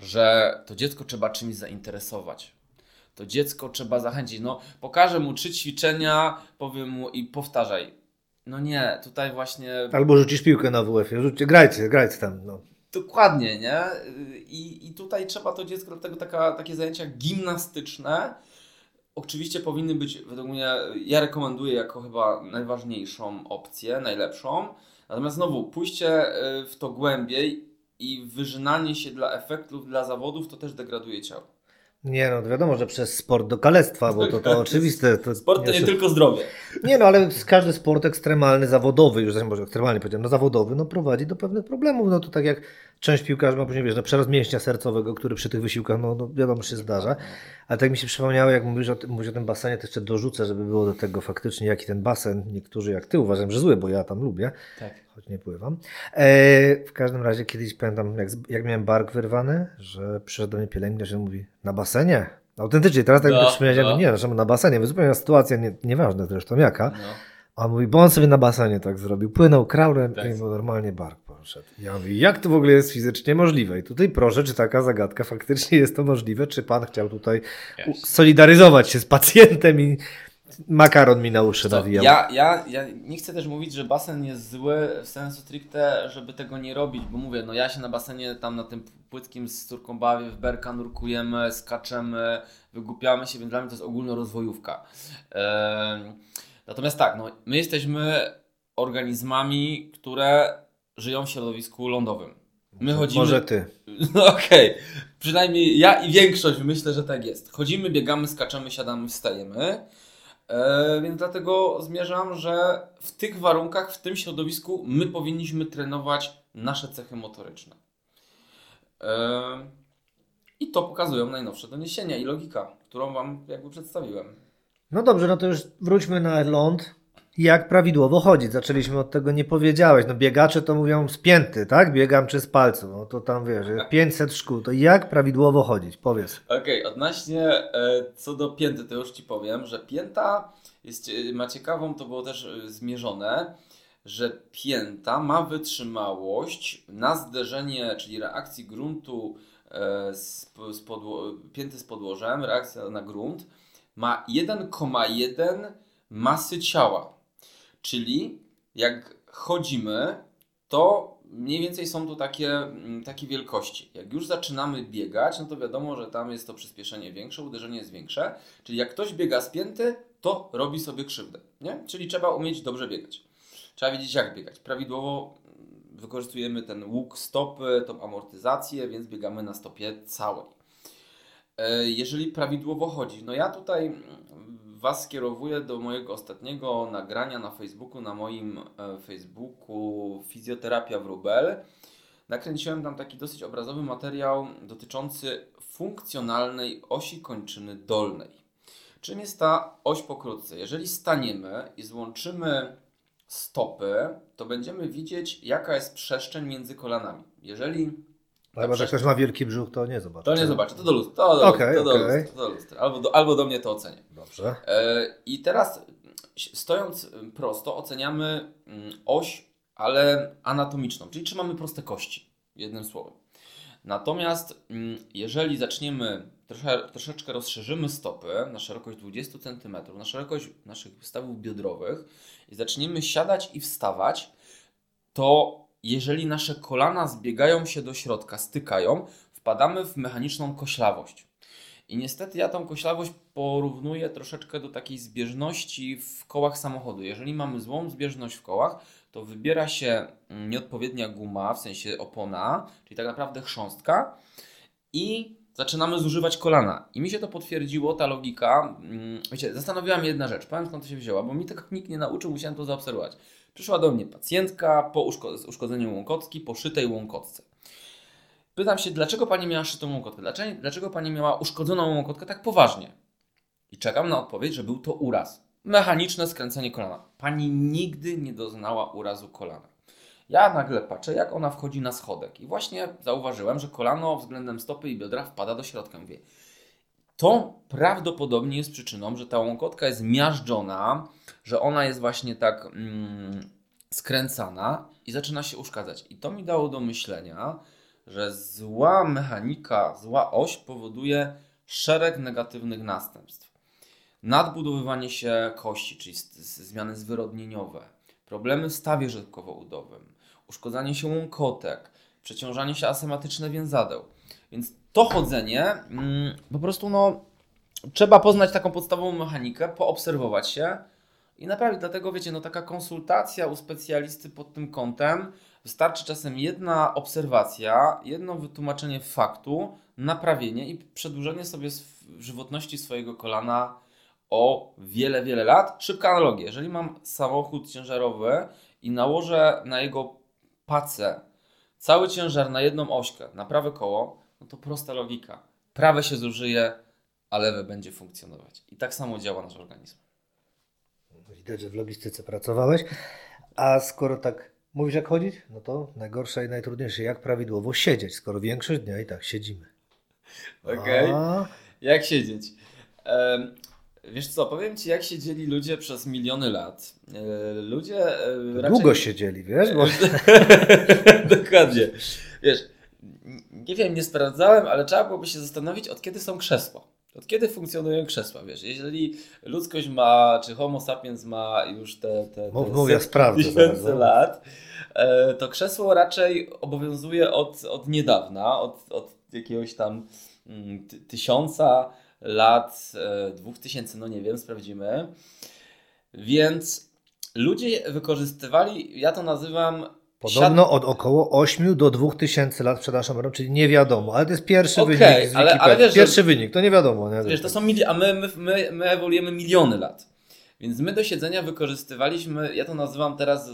że to dziecko trzeba czymś zainteresować. To dziecko trzeba zachęcić. No, pokażę mu trzy ćwiczenia, powiem mu i powtarzaj no nie, tutaj właśnie. Albo rzucisz piłkę na rzućcie, grajcie, grajcie tam. No. Dokładnie, nie? I, I tutaj trzeba to dziecko, dlatego taka, takie zajęcia gimnastyczne oczywiście powinny być, według mnie, ja rekomenduję jako chyba najważniejszą opcję, najlepszą. Natomiast znowu, pójście y, w to głębiej i wyżynanie się dla efektów, dla zawodów, to też degraduje ciało. Nie, no wiadomo, że przez sport do kalectwa, bo to, to oczywiste. To sport to nie tylko zdrowie. Nie, no ale każdy sport ekstremalny, zawodowy, już może ekstremalnie powiedziałem, no zawodowy, no prowadzi do pewnych problemów. No to tak jak część piłkarzy ma później, wiesz, no przerost mięśnia sercowego, który przy tych wysiłkach, no, no wiadomo, się zdarza. Ale tak mi się przypomniało, jak mówisz o, tym, mówisz o tym basenie, to jeszcze dorzucę, żeby było do tego faktycznie, jaki ten basen, niektórzy jak ty uważam, że zły, bo ja tam lubię, tak. choć nie pływam. E, w każdym razie kiedyś pamiętam, jak, jak miałem bark wyrwany, że przyszedł do mnie pielęgniarz i mówi, na basenie? Autentycznie, teraz tak no, przypomniałeś, no. nie, że na basenie, zupełnie sytuacja, nie, nieważna zresztą jaka. No. A on mówi, bo on sobie na basenie tak zrobił, płynął kraulem tak. i normalnie bark poszedł. Ja mówię, jak to w ogóle jest fizycznie możliwe? I tutaj proszę, czy taka zagadka faktycznie jest to możliwe? Czy pan chciał tutaj solidaryzować się z pacjentem i makaron mi na uszy nawijał. ja, ja, ja nie chcę też mówić, że basen jest zły w sensu stricte, żeby tego nie robić, bo mówię, no ja się na basenie tam na tym płytkim z córką bawię, w berka nurkujemy, skaczemy, wygłupiamy się, więc dla mnie to jest ogólnorozwojówka. Natomiast tak, no, my jesteśmy organizmami, które żyją w środowisku lądowym. My chodzimy... Może ty. No okej, przynajmniej ja i większość myślę, że tak jest. Chodzimy, biegamy, skaczemy, siadamy, wstajemy. E, więc dlatego zmierzam, że w tych warunkach, w tym środowisku my powinniśmy trenować nasze cechy motoryczne. E, I to pokazują najnowsze doniesienia i logika, którą Wam jakby przedstawiłem. No dobrze, no to już wróćmy na ląd. Jak prawidłowo chodzić? Zaczęliśmy od tego, nie powiedziałeś. No biegacze to mówią spięty, tak? Biegam czy z palców. No to tam wiesz, 500 szkół. To jak prawidłowo chodzić? Powiedz. Okej, odnośnie e, co do pięty, to już Ci powiem, że pięta jest, e, ma ciekawą, to było też e, zmierzone, że pięta ma wytrzymałość na zderzenie, czyli reakcji gruntu z, z podło- pięty z podłożem, reakcja na grunt, ma 1,1 masy ciała. Czyli jak chodzimy, to mniej więcej są to takie, mm, takie wielkości. Jak już zaczynamy biegać, no to wiadomo, że tam jest to przyspieszenie większe, uderzenie jest większe. Czyli jak ktoś biega spięty, to robi sobie krzywdę. Nie? Czyli trzeba umieć dobrze biegać. Trzeba wiedzieć, jak biegać. Prawidłowo mm, wykorzystujemy ten łuk stopy, tą amortyzację, więc biegamy na stopie całej. E, Jeżeli prawidłowo chodzi, no ja tutaj mm, Was skierowuję do mojego ostatniego nagrania na Facebooku, na moim e, Facebooku Fizjoterapia Wróbel. Nakręciłem tam taki dosyć obrazowy materiał dotyczący funkcjonalnej osi kończyny dolnej. Czym jest ta oś pokrótce? Jeżeli staniemy i złączymy stopy, to będziemy widzieć, jaka jest przestrzeń między kolanami. Jeżeli Chyba, że ktoś ma wielki brzuch, to nie zobaczy. to nie zobaczę, to do lustra, to do, Okej, to do, okej. lustra, to do lustra. Albo, do, albo do mnie to ocenię. Dobrze. E, I teraz stojąc prosto oceniamy mm, oś, ale anatomiczną, czyli czy mamy proste kości, jednym słowem. Natomiast mm, jeżeli zaczniemy, trosze, troszeczkę rozszerzymy stopy na szerokość 20 cm, na szerokość naszych stawów biodrowych i zaczniemy siadać i wstawać, to jeżeli nasze kolana zbiegają się do środka, stykają, wpadamy w mechaniczną koślawość. I niestety ja tą koślawość porównuję troszeczkę do takiej zbieżności w kołach samochodu. Jeżeli mamy złą zbieżność w kołach, to wybiera się mm, nieodpowiednia guma, w sensie opona, czyli tak naprawdę chrząstka i zaczynamy zużywać kolana. I mi się to potwierdziło, ta logika. Mm, Wiecie, zastanowiła mnie jedna rzecz, powiem skąd to się wzięła, bo mi tego nikt nie nauczył, musiałem to zaobserwować. Przyszła do mnie pacjentka po uszko- z uszkodzeniem łąkotki, po szytej łąkotce. Pytam się, dlaczego pani miała szytą łąkotkę? Dlaczego, dlaczego pani miała uszkodzoną łąkotkę tak poważnie? I czekam na odpowiedź, że był to uraz. Mechaniczne skręcenie kolana. Pani nigdy nie doznała urazu kolana. Ja nagle patrzę, jak ona wchodzi na schodek. I właśnie zauważyłem, że kolano względem stopy i biodra wpada do środka. Mówię, to prawdopodobnie jest przyczyną, że ta łąkotka jest miażdżona, że ona jest właśnie tak mm, skręcana i zaczyna się uszkadzać. I to mi dało do myślenia, że zła mechanika, zła oś powoduje szereg negatywnych następstw. Nadbudowywanie się kości, czyli zmiany zwyrodnieniowe, problemy w stawie żelkowo-udowym, uszkodzanie się łąkotek, przeciążanie się asematyczne więzadeł. Więc to chodzenie mm, po prostu no, trzeba poznać taką podstawową mechanikę, poobserwować się i naprawić. Dlatego wiecie, no taka konsultacja u specjalisty pod tym kątem wystarczy czasem jedna obserwacja, jedno wytłumaczenie faktu, naprawienie i przedłużenie sobie żywotności swojego kolana o wiele, wiele lat. Szybka analogia. Jeżeli mam samochód ciężarowy i nałożę na jego pacę cały ciężar na jedną ośkę, na prawe koło, no to prosta logika. Prawe się zużyje, a lewe będzie funkcjonować. I tak samo działa nasz organizm. Widać, że w logistyce pracowałeś. A skoro tak mówisz, jak chodzić, no to najgorsze i najtrudniejsze, jak prawidłowo siedzieć, skoro większość dnia i tak siedzimy. Okej. A, Jak siedzieć? Em, wiesz co, powiem Ci, jak siedzieli ludzie przez miliony lat. E, ludzie e, raczej... Długo siedzieli, wiesz? Bo... Dokładnie. Wiesz, nie wiem, nie sprawdzałem, ale trzeba byłoby się zastanowić, od kiedy są krzesła. Od kiedy funkcjonują krzesła, wiesz? Jeżeli ludzkość ma, czy homo sapiens ma już te, te, te Mów, mów, ja sprawdzę tysiące lat, e, to krzesło raczej obowiązuje od, od niedawna, od, od jakiegoś tam mm, ty, tysiąca lat, e, dwóch tysięcy, no nie wiem, sprawdzimy. Więc ludzie wykorzystywali, ja to nazywam Podobno od około 8 do 2000 lat, przepraszam, Aaron, czyli nie wiadomo, ale to jest pierwszy Okej, wynik z ale- ale wiesz, że- pierwszy wynik, to nie wiadomo. Nie? Wiesz, to są mili- a my, my, my, my ewoluujemy miliony lat. Więc my do siedzenia wykorzystywaliśmy, ja to nazywam teraz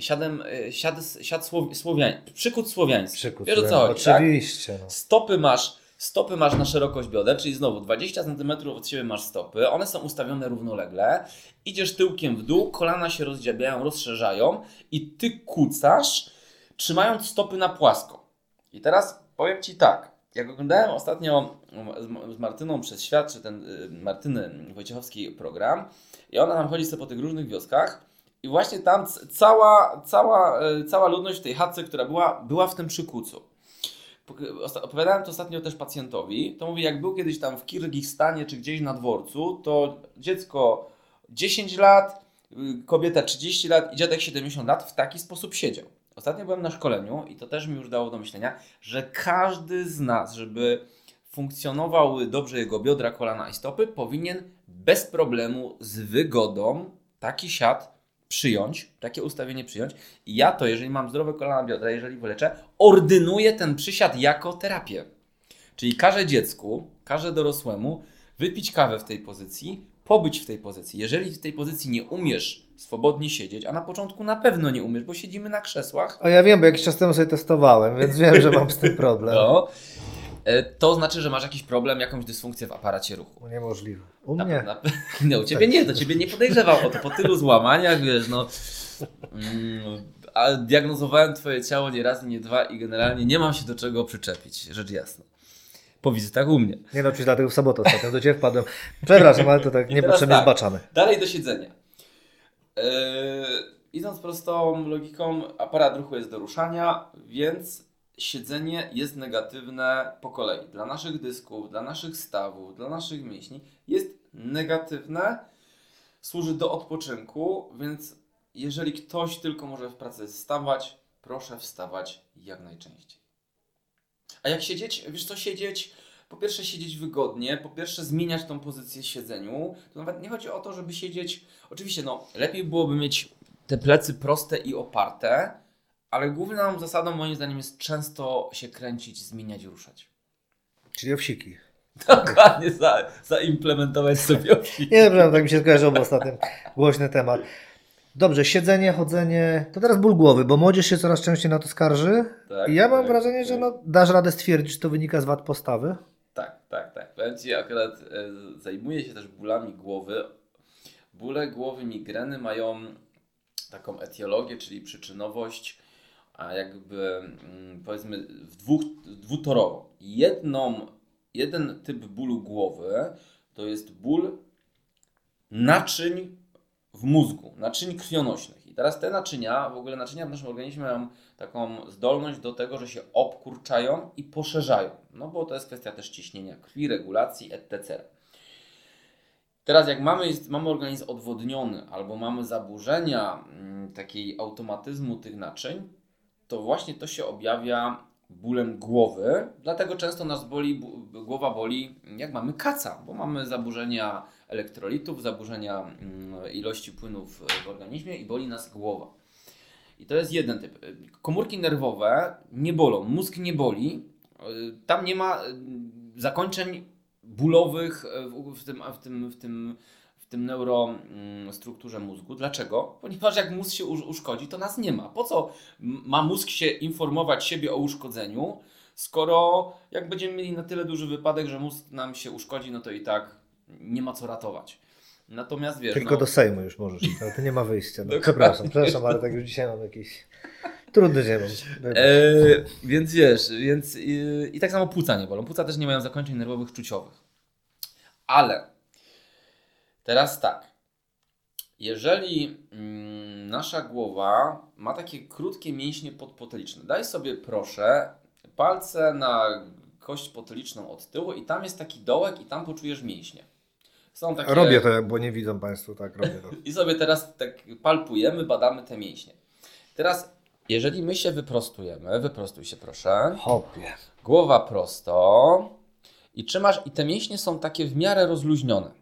siadem, y, siad, siad słow, słowiań, przykut słowiański. Przykład, Wiesz co chodzi, tak? Oczywiście. No. Stopy masz, stopy masz na szerokość bioder, czyli znowu 20 cm od siebie masz stopy, one są ustawione równolegle, idziesz tyłkiem w dół, kolana się rozdziabiają, rozszerzają i ty kucasz, trzymając stopy na płasko. I teraz powiem Ci tak, jak oglądałem ostatnio z- Martyną przez świat, czy ten y, Martyny Wojciechowski program, i ona tam chodzi sobie po tych różnych wioskach, i właśnie tam cała, cała, y, cała ludność w tej chatce, która była, była w tym przykucu. Opowiadałem to ostatnio też pacjentowi. To mówi, jak był kiedyś tam w Kirgistanie czy gdzieś na dworcu, to dziecko 10 lat, y, kobieta 30 lat i dziadek 70 lat w taki sposób siedział. Ostatnio byłem na szkoleniu i to też mi już dało do myślenia, że każdy z nas, żeby funkcjonowały dobrze jego biodra, kolana i stopy, powinien bez problemu, z wygodą taki siad przyjąć, takie ustawienie przyjąć. I ja to, jeżeli mam zdrowe kolana, biodra, jeżeli wyleczę, ordynuję ten przysiad jako terapię. Czyli każę dziecku, każę dorosłemu wypić kawę w tej pozycji, pobyć w tej pozycji. Jeżeli w tej pozycji nie umiesz swobodnie siedzieć, a na początku na pewno nie umiesz, bo siedzimy na krzesłach, A ja wiem, bo jakiś czas temu sobie testowałem, więc wiem, że mam z tym problem. no, to znaczy, że masz jakiś problem, jakąś dysfunkcję w aparacie ruchu. Niemożliwe. U Na, mnie. na, nie, u ciebie nie, do ciebie nie podejrzewał o to po tylu złamaniach, wiesz, no. Mm, a diagnozowałem twoje ciało nie raz, nie dwa i generalnie nie mam się do czego przyczepić, rzecz jasna. Po wizytach u mnie. Nie no, czy dlatego w sobotę ostatnio do Ciebie wpadłem. Przepraszam, ale to tak niepotrzebnie tak. zbaczamy. Dalej do siedzenia. Yy, idąc prostą logiką, aparat ruchu jest do ruszania, więc siedzenie jest negatywne po kolei. Dla naszych dysków, dla naszych stawów, dla naszych mięśni jest negatywne, służy do odpoczynku, więc jeżeli ktoś tylko może w pracy wstawać, proszę wstawać jak najczęściej. A jak siedzieć? Wiesz co, siedzieć po pierwsze siedzieć wygodnie, po pierwsze zmieniać tą pozycję siedzeniu. To nawet nie chodzi o to, żeby siedzieć. Oczywiście, no, lepiej byłoby mieć te plecy proste i oparte, ale główną zasadą moim zdaniem jest często się kręcić, zmieniać, ruszać. Czyli owsiki. Dokładnie, za, zaimplementować sobie owsiki. Nie wiem, tak mi się skojarzyło, bo ostatnio głośny temat. Dobrze, siedzenie, chodzenie, to teraz ból głowy, bo młodzież się coraz częściej na to skarży. Tak, I ja mam tak, wrażenie, że no, dasz radę stwierdzić, że to wynika z wad postawy. Tak, tak, tak. Powiem Ci, akurat e, zajmuję się też bólami głowy. Bóle głowy, migreny mają taką etiologię, czyli przyczynowość, a jakby mm, powiedzmy w dwóch, dwutorowo. Jedną, jeden typ bólu głowy to jest ból naczyń w mózgu, naczyń krwionośnych. I teraz te naczynia, w ogóle naczynia w naszym organizmie mają taką zdolność do tego, że się obkurczają i poszerzają. No bo to jest kwestia też ciśnienia krwi, regulacji, etc. Teraz jak mamy, mamy organizm odwodniony albo mamy zaburzenia mm, takiej automatyzmu tych naczyń, to właśnie to się objawia bólem głowy. Dlatego często nas boli, głowa boli jak mamy kaca, bo mamy zaburzenia elektrolitów, zaburzenia mm, ilości płynów w organizmie i boli nas głowa. I to jest jeden typ. Komórki nerwowe nie bolą, mózg nie boli. Tam nie ma y, zakończeń bólowych y, w, tym, w, tym, w, tym, tym neurostrukturze mózgu. Dlaczego? Ponieważ jak mózg się usz- uszkodzi, to nas nie ma. Po co ma mózg się informować siebie o uszkodzeniu, skoro jak będziemy mieli na tyle duży wypadek, że mózg nam się uszkodzi, no to i tak nie ma co ratować. Natomiast wiesz, Tylko no, do Sejmu już możesz, ale to nie ma wyjścia. No, przepraszam, przepraszam, ale tak już dzisiaj mam jakiś trudny dzień. mam. Wybacz. E, więc wiesz, więc i, i tak samo płuca nie bolą. Płuca też nie mają zakończeń nerwowych czuciowych. Ale teraz tak. Jeżeli mm, nasza głowa ma takie krótkie mięśnie podpoteliczne, daj sobie proszę palce na kość potyliczną od tyłu i tam jest taki dołek i tam poczujesz mięśnie. Są takie... Robię to, bo nie widzą Państwo, tak robię to. I sobie teraz tak palpujemy, badamy te mięśnie. Teraz, jeżeli my się wyprostujemy, wyprostuj się proszę. Hopie. Głowa prosto i trzymasz, i te mięśnie są takie w miarę rozluźnione.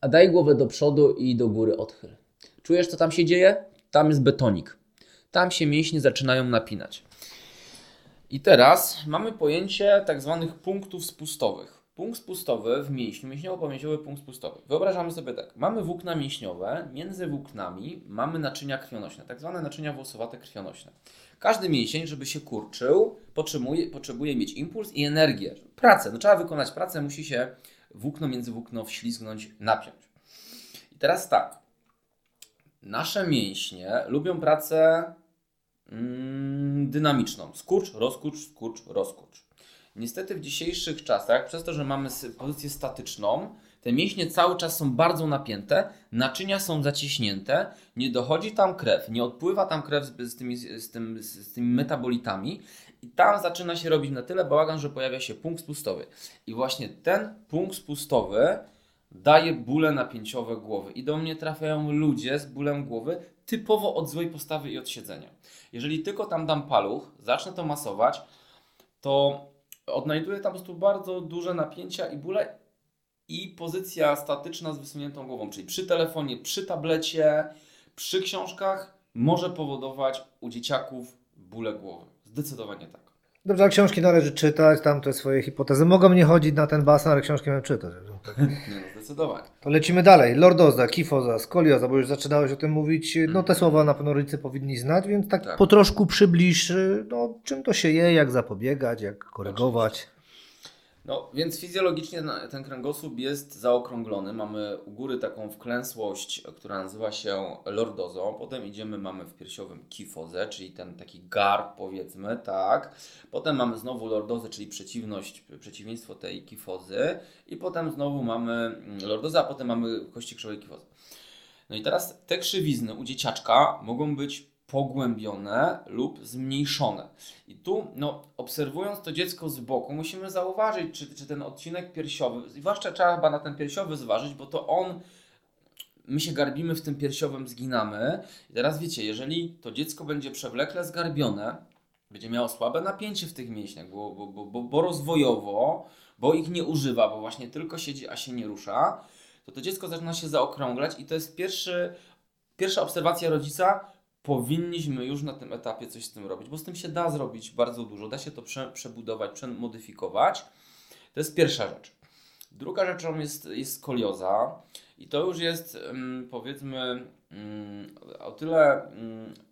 A daj głowę do przodu i do góry odchyl. Czujesz, co tam się dzieje? Tam jest betonik. Tam się mięśnie zaczynają napinać. I teraz mamy pojęcie tak zwanych punktów spustowych. Punkt spustowy w mięśniu, mięśniowo-pomięciowy punkt spustowy. Wyobrażamy sobie tak, mamy włókna mięśniowe, między włóknami mamy naczynia krwionośne, tak zwane naczynia włosowate krwionośne. Każdy mięsień, żeby się kurczył, potrzebuje, potrzebuje mieć impuls i energię. Pracę, no trzeba wykonać pracę, musi się włókno między włókno wślizgnąć, napiąć. I teraz tak, nasze mięśnie lubią pracę mm, dynamiczną. Skurcz, rozkurcz, skurcz, rozkurcz. Niestety w dzisiejszych czasach, przez to, że mamy pozycję statyczną, te mięśnie cały czas są bardzo napięte, naczynia są zaciśnięte, nie dochodzi tam krew, nie odpływa tam krew z, z, tymi, z, tym, z tymi metabolitami i tam zaczyna się robić na tyle bałagan, że pojawia się punkt spustowy. I właśnie ten punkt spustowy daje bóle napięciowe głowy. I do mnie trafiają ludzie z bólem głowy typowo od złej postawy i od siedzenia. Jeżeli tylko tam dam paluch, zacznę to masować, to odnajduję tam po prostu bardzo duże napięcia i bóle i pozycja statyczna z wysuniętą głową, czyli przy telefonie, przy tablecie, przy książkach może powodować u dzieciaków bóle głowy. Zdecydowanie tak. Dobrze, ale książki należy czytać, tam te swoje hipotezy. Mogą nie chodzić na ten basen, ale książki mam czytać. Nie, no, zdecydowanie. To lecimy dalej. Lordoza, kifoza, skolioza, bo już zaczynałeś o tym mówić. No te słowa na pewno rodzice powinni znać, więc tak, tak. po troszku przybliż, no, czym to się je, jak zapobiegać, jak korygować. No, więc fizjologicznie ten kręgosłup jest zaokrąglony. Mamy u góry taką wklęsłość, która nazywa się lordozą. Potem idziemy, mamy w piersiowym kifozę, czyli ten taki gar, powiedzmy, tak. Potem mamy znowu lordozę, czyli przeciwność, przeciwieństwo tej kifozy. I potem znowu mamy mm, lordozę, a potem mamy kości krzywej kifozy. No i teraz te krzywizny u dzieciaczka mogą być pogłębione lub zmniejszone. I tu, no, obserwując to dziecko z boku, musimy zauważyć, czy, czy ten odcinek piersiowy, zwłaszcza trzeba chyba na ten piersiowy zważyć, bo to on, my się garbimy w tym piersiowym, zginamy. I teraz wiecie, jeżeli to dziecko będzie przewlekle zgarbione, będzie miało słabe napięcie w tych mięśniach, bo, bo, bo, bo, bo rozwojowo, bo ich nie używa, bo właśnie tylko siedzi, a się nie rusza, to to dziecko zaczyna się zaokrąglać i to jest pierwszy, pierwsza obserwacja rodzica, powinniśmy już na tym etapie coś z tym robić, bo z tym się da zrobić bardzo dużo, da się to prze, przebudować, przemodyfikować. To jest pierwsza rzecz. Druga rzeczą jest, jest skolioza i to już jest powiedzmy o tyle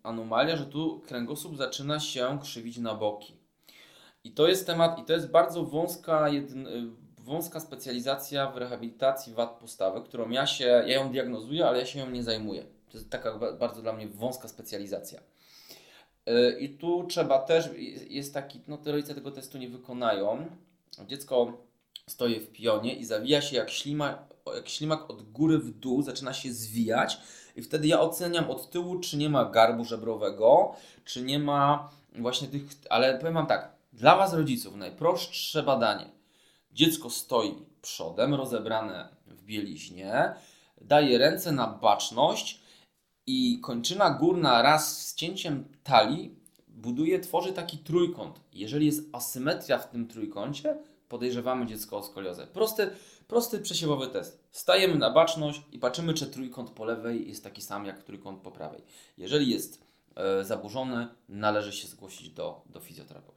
anomalia, że tu kręgosłup zaczyna się krzywić na boki. I to jest temat, i to jest bardzo wąska, wąska specjalizacja w rehabilitacji wad postawy, którą ja się, ja ją diagnozuję, ale ja się ją nie zajmuję. To jest taka bardzo dla mnie wąska specjalizacja. Y, I tu trzeba też, jest taki, no te rodzice tego testu nie wykonają. Dziecko stoi w pionie i zawija się jak ślimak, jak ślimak od góry w dół, zaczyna się zwijać i wtedy ja oceniam od tyłu, czy nie ma garbu żebrowego, czy nie ma właśnie tych, ale powiem Wam tak, dla Was rodziców najprostsze badanie. Dziecko stoi przodem, rozebrane w bieliźnie, daje ręce na baczność, i kończyna górna raz z cięciem talii buduje, tworzy taki trójkąt. Jeżeli jest asymetria w tym trójkącie, podejrzewamy dziecko o skoliozę. Prosty, prosty przesiewowy test. Stajemy na baczność i patrzymy, czy trójkąt po lewej jest taki sam jak trójkąt po prawej. Jeżeli jest e, zaburzony, należy się zgłosić do, do fizjoterapeuty.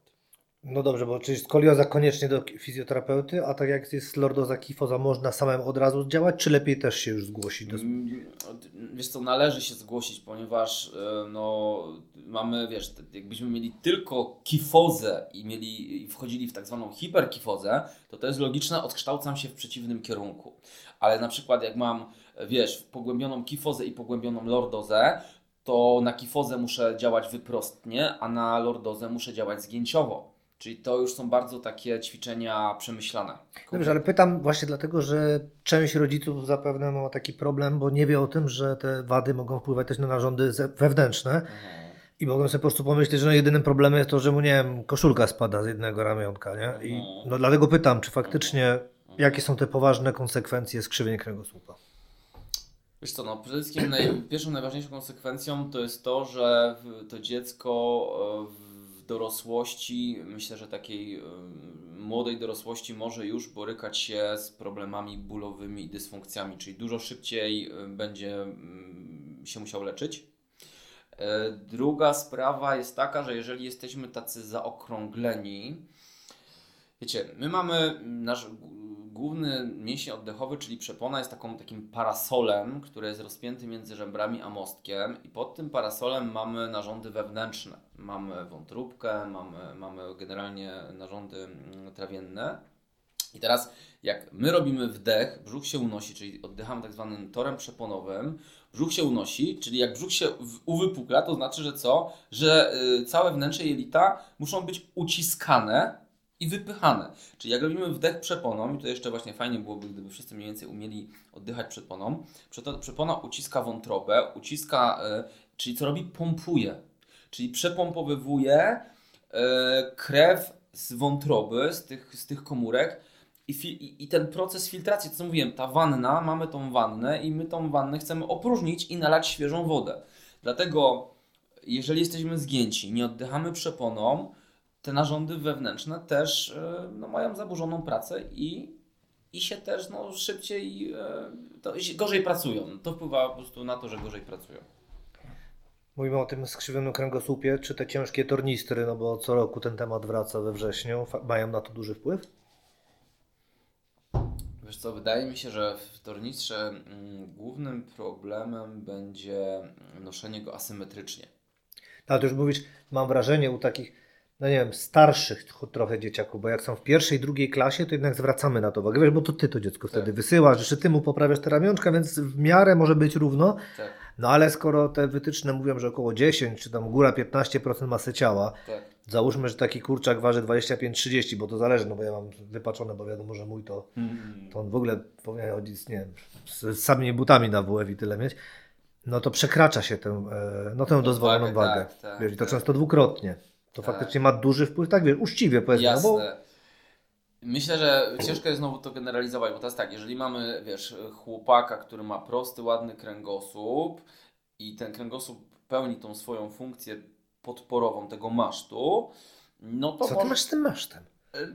No dobrze, bo czyli skolioza koniecznie do fizjoterapeuty, a tak jak jest lordoza kifoza, można samemu od razu działać, czy lepiej też się już zgłosić? Do... Mm, wiesz co, należy się zgłosić, ponieważ e, no, mamy, wiesz, jakbyśmy mieli tylko kifozę i mieli, i wchodzili w tak zwaną hiperkifozę, to to jest logiczne, odkształcam się w przeciwnym kierunku. Ale na przykład jak mam, wiesz, pogłębioną kifozę i pogłębioną lordozę, to na kifozę muszę działać wyprostnie, a na lordozę muszę działać zgięciowo. Czyli to już są bardzo takie ćwiczenia przemyślane. Dobrze, ale pytam właśnie dlatego, że część rodziców zapewne ma taki problem, bo nie wie o tym, że te wady mogą wpływać też na narządy wewnętrzne. Mhm. I mogłem sobie po prostu pomyśleć, że no jedynym problemem jest to, że mu, nie wiem, koszulka spada z jednego ramionka, nie? I no dlatego pytam, czy faktycznie, jakie są te poważne konsekwencje skrzywień kręgosłupa? Wiesz co, no przede wszystkim naj, pierwszą, najważniejszą konsekwencją to jest to, że to dziecko w dorosłości, myślę, że takiej młodej dorosłości może już borykać się z problemami bólowymi i dysfunkcjami, czyli dużo szybciej będzie się musiał leczyć. E, druga sprawa jest taka, że jeżeli jesteśmy tacy zaokrągleni, wiecie, my mamy nasz główny mięsień oddechowy, czyli przepona, jest taką, takim parasolem, który jest rozpięty między żebrami a mostkiem, i pod tym parasolem mamy narządy wewnętrzne. Mamy wątróbkę, mamy, mamy generalnie narządy mm, trawienne. I teraz, jak my robimy wdech, brzuch się unosi, czyli oddychamy tak zwanym torem przeponowym, brzuch się unosi, czyli jak brzuch się uwypukla, to znaczy, że co? Że y, całe wnętrze jelita muszą być uciskane i wypychane. Czyli jak robimy wdech przeponą, i to jeszcze właśnie fajnie byłoby, gdyby wszyscy mniej więcej umieli oddychać przeponą, przepona uciska wątrobę, uciska, y, czyli co robi? Pompuje. Czyli przepompowywuje y, krew z wątroby, z tych, z tych komórek, i, I, ten proces filtracji, co mówiłem, ta wanna, mamy tą wannę i my tą wannę chcemy opróżnić i nalać świeżą wodę. Dlatego, jeżeli jesteśmy zgięci, nie oddychamy przeponą, te narządy wewnętrzne też e, no, mają zaburzoną pracę i, i się też no, szybciej, e, to, gorzej pracują. To wpływa po prostu na to, że gorzej pracują. Mówimy o tym skrzywionym kręgosłupie. Czy te ciężkie tornistry, no bo co roku ten temat wraca we wrześniu, mają na to duży wpływ? Wiesz co, wydaje mi się, że w tornistrze mm, głównym problemem będzie noszenie go asymetrycznie. Ale to już mówisz, mam wrażenie u takich, no nie wiem, starszych trochę dzieciaków, bo jak są w pierwszej, drugiej klasie, to jednak zwracamy na to uwagę, wiesz, bo to ty to dziecko wtedy tak. wysyłasz, że ty mu poprawiasz te ramionczka, więc w miarę może być równo. Tak. No ale skoro te wytyczne mówią, że około 10 czy tam góra 15% masy ciała, tak. załóżmy, że taki kurczak waży 25-30, bo to zależy, no bo ja mam wypaczone, bo wiadomo, że mój to, mm. to on w ogóle powinien chodzić nie wiem, z samymi butami na WF i tyle mieć, no to przekracza się tę, e, no, tę dozwoloną wagę. wagę. Tak, tak, wiesz, I to tak. często dwukrotnie. To faktycznie ma duży wpływ, tak wiesz, uczciwie powiedzmy. Jasne. No bo... Myślę, że ciężko jest znowu to generalizować, bo to jest tak, jeżeli mamy, wiesz, chłopaka, który ma prosty, ładny kręgosłup i ten kręgosłup pełni tą swoją funkcję podporową tego masztu, no to Co ty masz z tym masztem?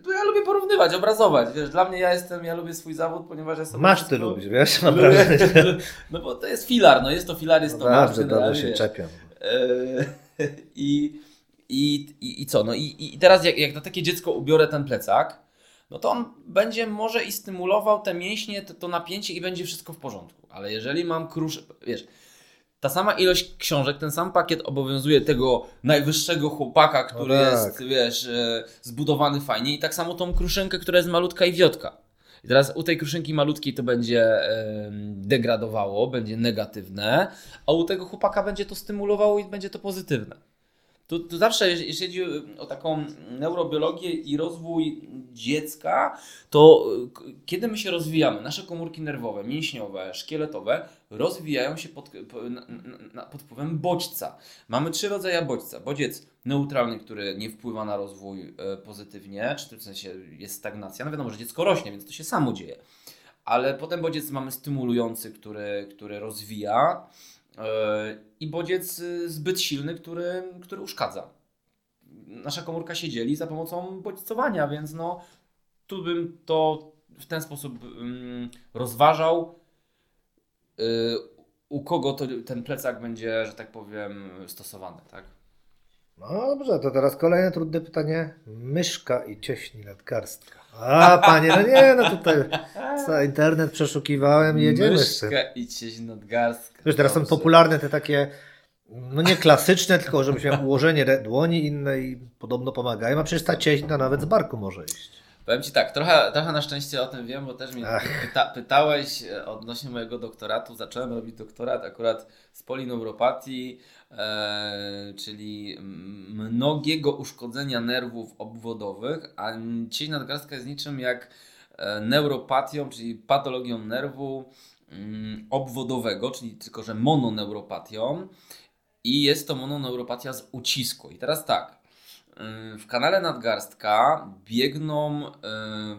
To ja lubię porównywać, obrazować. Wiesz, dla mnie ja jestem, ja lubię swój zawód, ponieważ jestem. Masz ty lubisz, wiesz, naprawdę. No bo to jest filar, no jest to filar, jest no to masz. Dobrze się czepiam. I, i, i, I co? No i, i teraz jak, jak na takie dziecko ubiorę ten plecak, no to on będzie może i stymulował te mięśnie, to, to napięcie i będzie wszystko w porządku. Ale jeżeli mam krusz, wiesz, ta sama ilość książek, ten sam pakiet obowiązuje tego najwyższego chłopaka, który no tak. jest, wiesz, e, zbudowany fajnie i tak samo tą kruszynkę, która jest malutka i wiotka. I teraz u tej kruszynki malutkiej to będzie degradowało, będzie negatywne, a u tego chłopaka będzie to stymulowało i będzie to pozytywne. Tu zawsze, jeśli chodzi o taką neurobiologię i rozwój dziecka, to kiedy my się rozwijamy, nasze komórki nerwowe, mięśniowe, szkieletowe rozwijają się pod, pod wpływem bodźca. Mamy trzy rodzaje bodźca. Bodziec neutralny, który nie wpływa na rozwój e, pozytywnie, czy w sensie jest stagnacja. No wiadomo, że dziecko rośnie, więc to się samo dzieje. Ale potem bodziec mamy stymulujący, który, który rozwija i bodziec y, zbyt silny, który, który uszkadza. Nasza komórka się dzieli za pomocą bodźcowania, więc no tu bym to w ten sposób rozważał, y, u kogo to, ten plecak będzie, że tak powiem, stosowany, tak? No dobrze, to teraz kolejne trudne pytanie. Myszka i cieśni nadgarstka. A, panie, no nie, no tutaj co, internet przeszukiwałem i jedziemy Myszka jeszcze. i cieśń nadgarstka. Wiesz, teraz są popularne te takie, no nie klasyczne, tylko żebyś miał ułożenie dłoni inne i podobno pomagają, a przecież ta cieśń nawet z barku może iść. Powiem Ci tak, trochę, trochę na szczęście o tym wiem, bo też mnie pyta, pytałeś e, odnośnie mojego doktoratu. Zacząłem robić doktorat akurat z polineuropatii, czyli mnogiego uszkodzenia nerwów obwodowych, a cień nadgarstka jest niczym jak e, neuropatią, czyli patologią nerwu mm, obwodowego, czyli tylko że mononeuropatią. i jest to mononeuropatia z ucisku. I teraz tak, w kanale nadgarstka biegną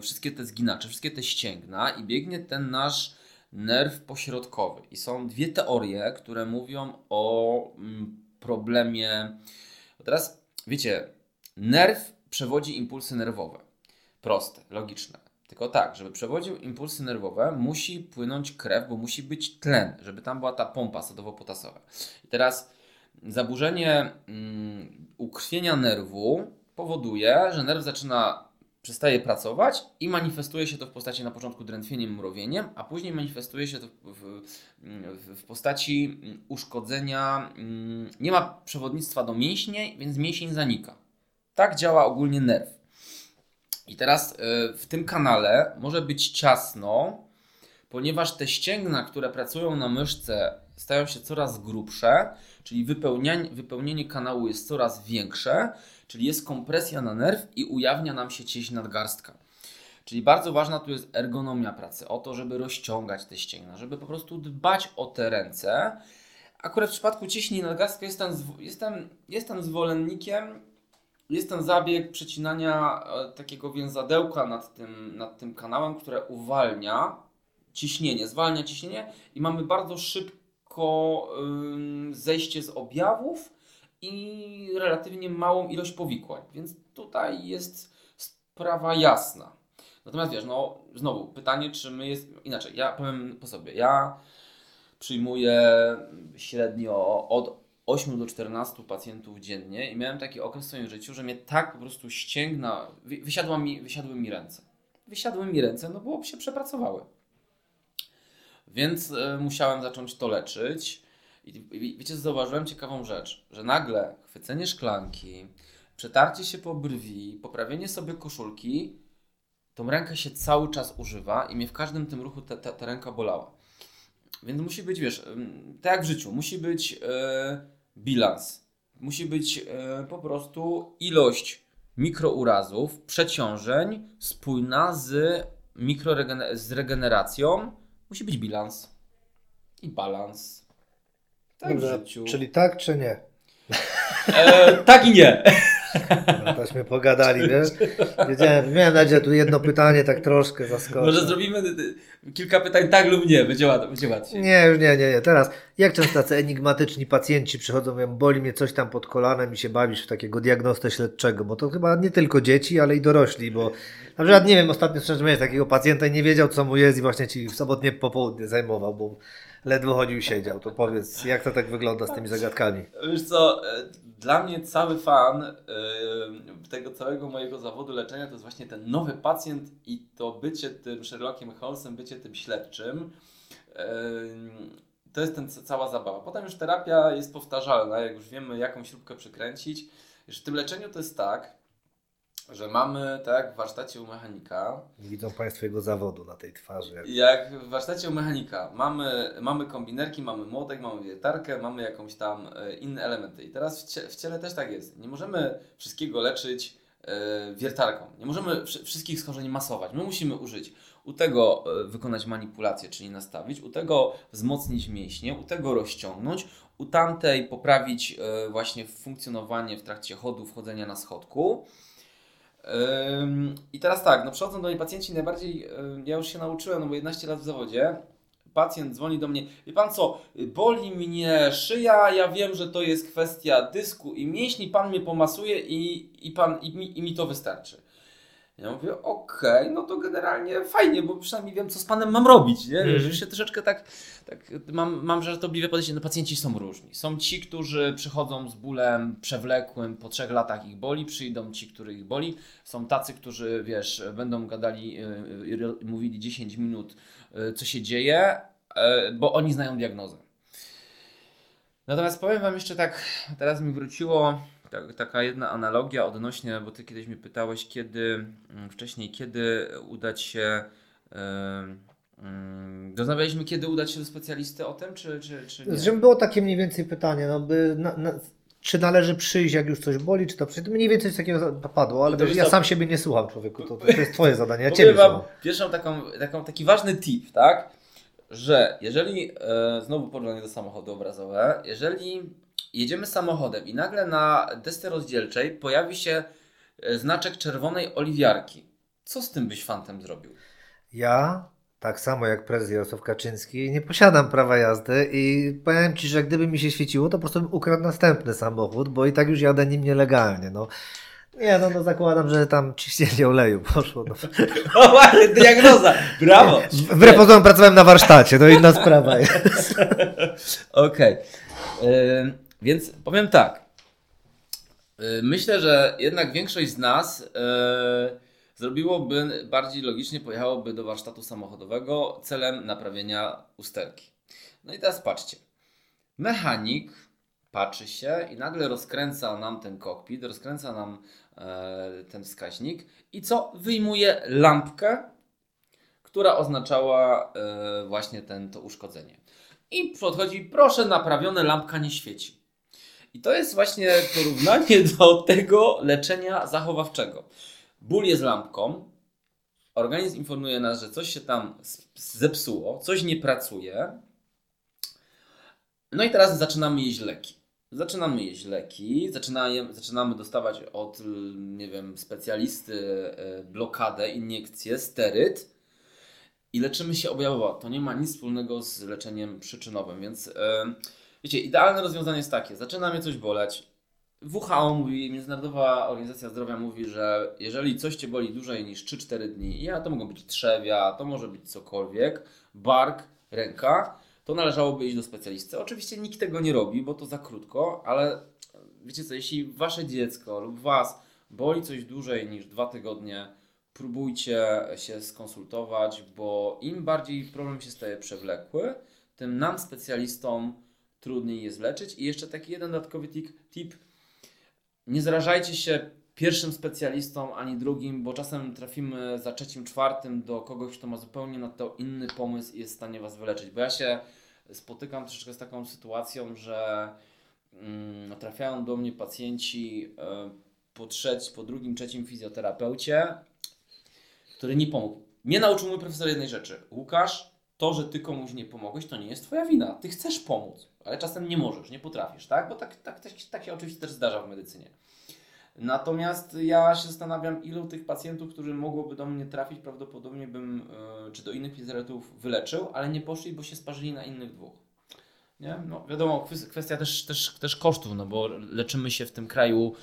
wszystkie te zginacze, wszystkie te ścięgna i biegnie ten nasz nerw pośrodkowy. I są dwie teorie, które mówią o problemie. Teraz wiecie, nerw przewodzi impulsy nerwowe. Proste, logiczne. Tylko tak, żeby przewodził impulsy nerwowe, musi płynąć krew, bo musi być tlen, żeby tam była ta pompa sodowo-potasowa. I teraz zaburzenie mm, ukrwienia nerwu powoduje, że nerw zaczyna przestaje pracować i manifestuje się to w postaci na początku drętwieniem, mrowieniem, a później manifestuje się to w, w, w postaci uszkodzenia. Mm, nie ma przewodnictwa do mięśni, więc mięsień zanika. Tak działa ogólnie nerw. I teraz y, w tym kanale może być ciasno, ponieważ te ścięgna, które pracują na myszce, stają się coraz grubsze, czyli wypełnienie kanału jest coraz większe, czyli jest kompresja na nerw i ujawnia nam się cieś nadgarstka. Czyli bardzo ważna tu jest ergonomia pracy, o to, żeby rozciągać te ścięgna, żeby po prostu dbać o te ręce. Akurat w przypadku cieśni nadgarstka jestem, jestem, jestem zwolennikiem jest ten zabieg przecinania e, takiego więzadełka nad tym, nad tym kanałem, które uwalnia ciśnienie, zwalnia ciśnienie i mamy bardzo szybko zejście z objawów i relatywnie małą ilość powikłań. Więc tutaj jest sprawa jasna. Natomiast wiesz, no znowu pytanie, czy my jest inaczej. Ja powiem po sobie. Ja przyjmuję średnio od 8 do 14 pacjentów dziennie i miałem taki okres w swoim życiu, że mnie tak po prostu ścięgna, wysiadła mi, wysiadły mi ręce. Wysiadły mi ręce, no bo się przepracowały. Więc y, musiałem zacząć to leczyć. I, I wiecie, zauważyłem ciekawą rzecz, że nagle chwycenie szklanki, przetarcie się po brwi, poprawienie sobie koszulki, tą rękę się cały czas używa i mnie w każdym tym ruchu ta, ta, ta ręka bolała. Więc musi być, wiesz, tak jak w życiu, musi być yy, bilans. Musi być e, po prostu ilość mikrourazów, przeciążeń spójna z, z regeneracją. Musi być bilans i balans. Tak Dobrze. Czyli tak czy nie? E, tak i nie. No, tośmy pogadali, wiesz? Wiedziałem, miałem nadzieję, tu jedno pytanie tak troszkę zaskoczy. Może zrobimy kilka pytań tak lub nie, będzie, łat, będzie łatwiej. Nie, już nie, nie, nie. Teraz, jak często tacy enigmatyczni pacjenci przychodzą, mówią, boli mnie coś tam pod kolanem i się bawisz w takiego diagnostę śledczego, bo to chyba nie tylko dzieci, ale i dorośli, bo na przykład, nie wiem, ostatnio szczerze mówiąc, takiego pacjenta i nie wiedział, co mu jest i właśnie ci w sobotnie popołudnie zajmował, bo ledwo chodził siedział. To powiedz, jak to tak wygląda z tymi zagadkami? Wiesz co, e, dla mnie cały fan yy, tego całego mojego zawodu leczenia to jest właśnie ten nowy pacjent i to bycie tym Sherlockiem Holmesem, bycie tym śledczym. Yy, to jest ten, cała zabawa. Potem już terapia jest powtarzalna, jak już wiemy jaką śrubkę przykręcić. Już w tym leczeniu to jest tak, że mamy, tak, w warsztacie u mechanika. Nie widzą Państwo jego zawodu na tej twarzy. Jak w warsztacie u mechanika mamy, mamy kombinerki, mamy młotek, mamy wiertarkę, mamy jakąś tam e, inne elementy. I teraz w, cie, w ciele też tak jest. Nie możemy wszystkiego leczyć e, wiertarką. Nie możemy wszystkich schorzeń masować. My musimy użyć u tego e, wykonać manipulację, czyli nastawić, u tego wzmocnić mięśnie, u tego rozciągnąć, u tamtej poprawić właśnie funkcjonowanie w trakcie chodu, wchodzenia na schodku. I teraz tak, no przychodzą do mnie pacjenci najbardziej, ja już się nauczyłem, no bo 11 lat w zawodzie, pacjent dzwoni do mnie, wie pan co, boli mnie szyja, ja wiem, że to jest kwestia dysku i mięśni, pan mnie pomasuje i, i, pan, i, mi, i mi to wystarczy. Ja mówię, okej, okay, no to generalnie fajnie, bo przynajmniej wiem, co z panem mam robić, nie? Mm. Że się troszeczkę tak, tak mam, mam żartobliwe podejście, no pacjenci są różni. Są ci, którzy przychodzą z bólem przewlekłym, po trzech latach ich boli, przyjdą ci, których ich boli. Są tacy, którzy, wiesz, będą gadali, yy, mówili 10 minut, yy, co się dzieje, bo oni znają diagnozę. Natomiast powiem wam jeszcze tak, teraz mi wróciło tak, taka jedna analogia odnośnie, bo ty kiedyś mnie pytałeś, kiedy mm, wcześniej, kiedy udać się. Yy, rozmawialiśmy, kiedy udać się do specjalisty o tym, czy, czy, czy nie? Żeby było takie mniej więcej pytanie, no by na, na, czy należy przyjść, jak już coś boli, czy to przyjść? Mniej więcej coś takiego padło, ale wiesz, ja sam siebie nie słucham, człowieku. To, to jest Twoje zadanie. Ja Ciebie wam pierwszą taką, taką, taki ważny tip, tak? że jeżeli, e, znowu porównanie do samochodu obrazowe, jeżeli jedziemy samochodem i nagle na desce rozdzielczej pojawi się e, znaczek czerwonej oliwiarki, co z tym byś fantem zrobił? Ja, tak samo jak prezes Jarosław Kaczyński, nie posiadam prawa jazdy i powiem Ci, że gdyby mi się świeciło, to po prostu bym ukradł następny samochód, bo i tak już jadę nim nielegalnie. No. Nie, no, no zakładam, że tam ciśnienie oleju poszło. No. O właśnie, diagnoza! Brawo! Wbrew pozorom pracowałem na warsztacie, to inna sprawa jest. Okej. Ym, Więc powiem tak. Yy, Myślę, że jednak większość z nas yy, zrobiłoby bardziej logicznie, pojechałoby do warsztatu samochodowego celem naprawienia usterki. No i teraz patrzcie. Mechanik patrzy się i nagle rozkręca nam ten kokpit, rozkręca nam e, ten wskaźnik i co? Wyjmuje lampkę, która oznaczała e, właśnie ten, to uszkodzenie. I podchodzi, proszę, naprawione, lampka nie świeci. I to jest właśnie porównanie do tego leczenia zachowawczego. Ból jest lampką, organizm informuje nas, że coś się tam zepsuło, coś nie pracuje. No i teraz zaczynamy jeść leki. Zaczynamy jeść leki, zaczynaje, zaczynamy dostawać od, nie wiem, specjalisty y, blokadę, iniekcję, steryt i leczymy się objawowo. To nie ma nic wspólnego z leczeniem przyczynowym, więc y, wiecie, idealne rozwiązanie jest takie, zaczyna mnie coś boleć, WHO mówi, Międzynarodowa Organizacja Zdrowia mówi, że jeżeli coś Cię boli dłużej niż 3-4 dni, ja to mogą być trzewia, to może być cokolwiek, bark, ręka, to należałoby iść do specjalisty. Oczywiście nikt tego nie robi, bo to za krótko, ale wiecie co, jeśli Wasze dziecko lub Was boli coś dłużej niż 2 tygodnie, próbujcie się skonsultować, bo im bardziej problem się staje przewlekły, tym nam specjalistom trudniej jest leczyć. I jeszcze taki jeden dodatkowy tip, nie zrażajcie się pierwszym specjalistą ani drugim, bo czasem trafimy za trzecim, czwartym do kogoś, kto ma zupełnie na to inny pomysł i jest w stanie Was wyleczyć. Bo ja się spotykam troszeczkę z taką sytuacją, że mm, trafiają do mnie pacjenci e, po, trzeć, po drugim, trzecim fizjoterapeucie, który nie pomógł. Mnie nauczył mój profesor jednej rzeczy. Łukasz, to, że ty komuś nie pomogłeś, to nie jest twoja wina. Ty chcesz pomóc, ale czasem nie możesz, nie potrafisz, tak? Bo tak, tak, tak, tak się oczywiście też zdarza w medycynie. Natomiast ja się zastanawiam, ilu tych pacjentów, którzy mogłoby do mnie trafić, prawdopodobnie bym, e, czy do innych fizjoterapeutów wyleczył, ale nie poszli, bo się sparzyli na innych dwóch. Nie? No wiadomo, kwes- kwestia też, też, też kosztów, no bo leczymy się w tym kraju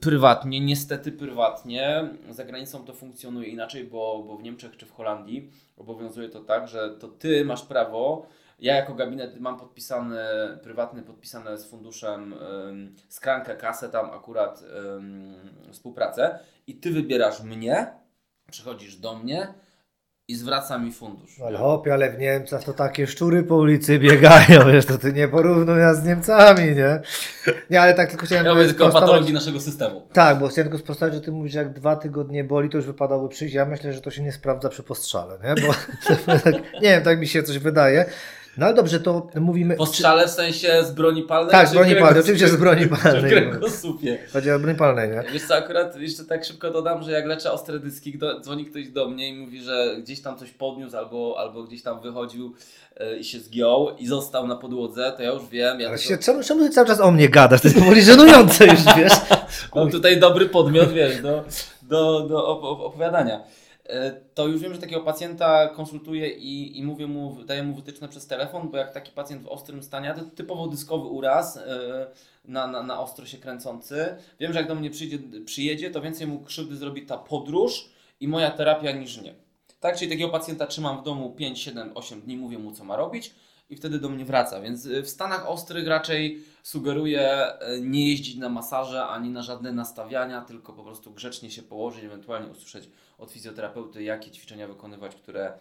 prywatnie, niestety prywatnie. Za granicą to funkcjonuje inaczej, bo, bo w Niemczech czy w Holandii obowiązuje to tak, że to ty masz prawo. Ja jako gabinet mam podpisane, prywatny, podpisane z funduszem ym, skrankę, kasę, tam akurat ym, współpracę i ty wybierasz mnie, przychodzisz do mnie i zwraca mi fundusz. Ale hop, ale w Niemczech to takie szczury po ulicy biegają, wiesz, to ty nie porównuj nas z Niemcami, nie? Nie, ale tak tylko chciałem Ja mówię tylko patologii naszego systemu. Tak, bo chciałem tylko sprostować, że ty mówisz, że jak dwa tygodnie boli, to już wypadałoby przyjść. Ja myślę, że to się nie sprawdza przy postrzale, nie? Bo tak, nie wiem, tak mi się coś wydaje. No ale dobrze, to mówimy... Postrzale w sensie z broni palnej? Tak, z broni palnej, oczywiście z broni Czy w palnej. kręgosłupie. Chodzi o broń palnej, nie? Wiesz co, akurat jeszcze tak szybko dodam, że jak leczę ostre dyski, do, dzwoni ktoś do mnie i mówi, że gdzieś tam coś podniósł albo, albo gdzieś tam wychodził e, i się zgiął i został na podłodze, to ja już wiem. Ja Ale czemu, czemu ty cały czas o mnie gadasz? To jest powoli żenujące już, wiesz? Mam tutaj dobry podmiot, wiesz, do, do, do op- op- opowiadania. E, To już wiem, że takiego pacjenta konsultuję i, i mówię mu, daję mu wytyczne przez telefon, bo jak taki pacjent w ostrym stanie, to typowo dyskowy uraz e, na, na, na ostro się kręcący, wiem, że jak do mnie przyjdzie, przyjedzie, to więcej mu krzywdy zrobi ta podróż i moja terapia niż nie. Tak, czyli takiego pacjenta trzymam w domu 5, 7, 8 dni, mówię mu co ma robić i wtedy do mnie wraca. Więc y, w Stanach ostrych raczej sugeruję nie jeździć na masaże ani na żadne nastawiania, tylko po prostu grzecznie się położyć, ewentualnie usłyszeć od fizjoterapeuty, jakie ćwiczenia wykonywać, które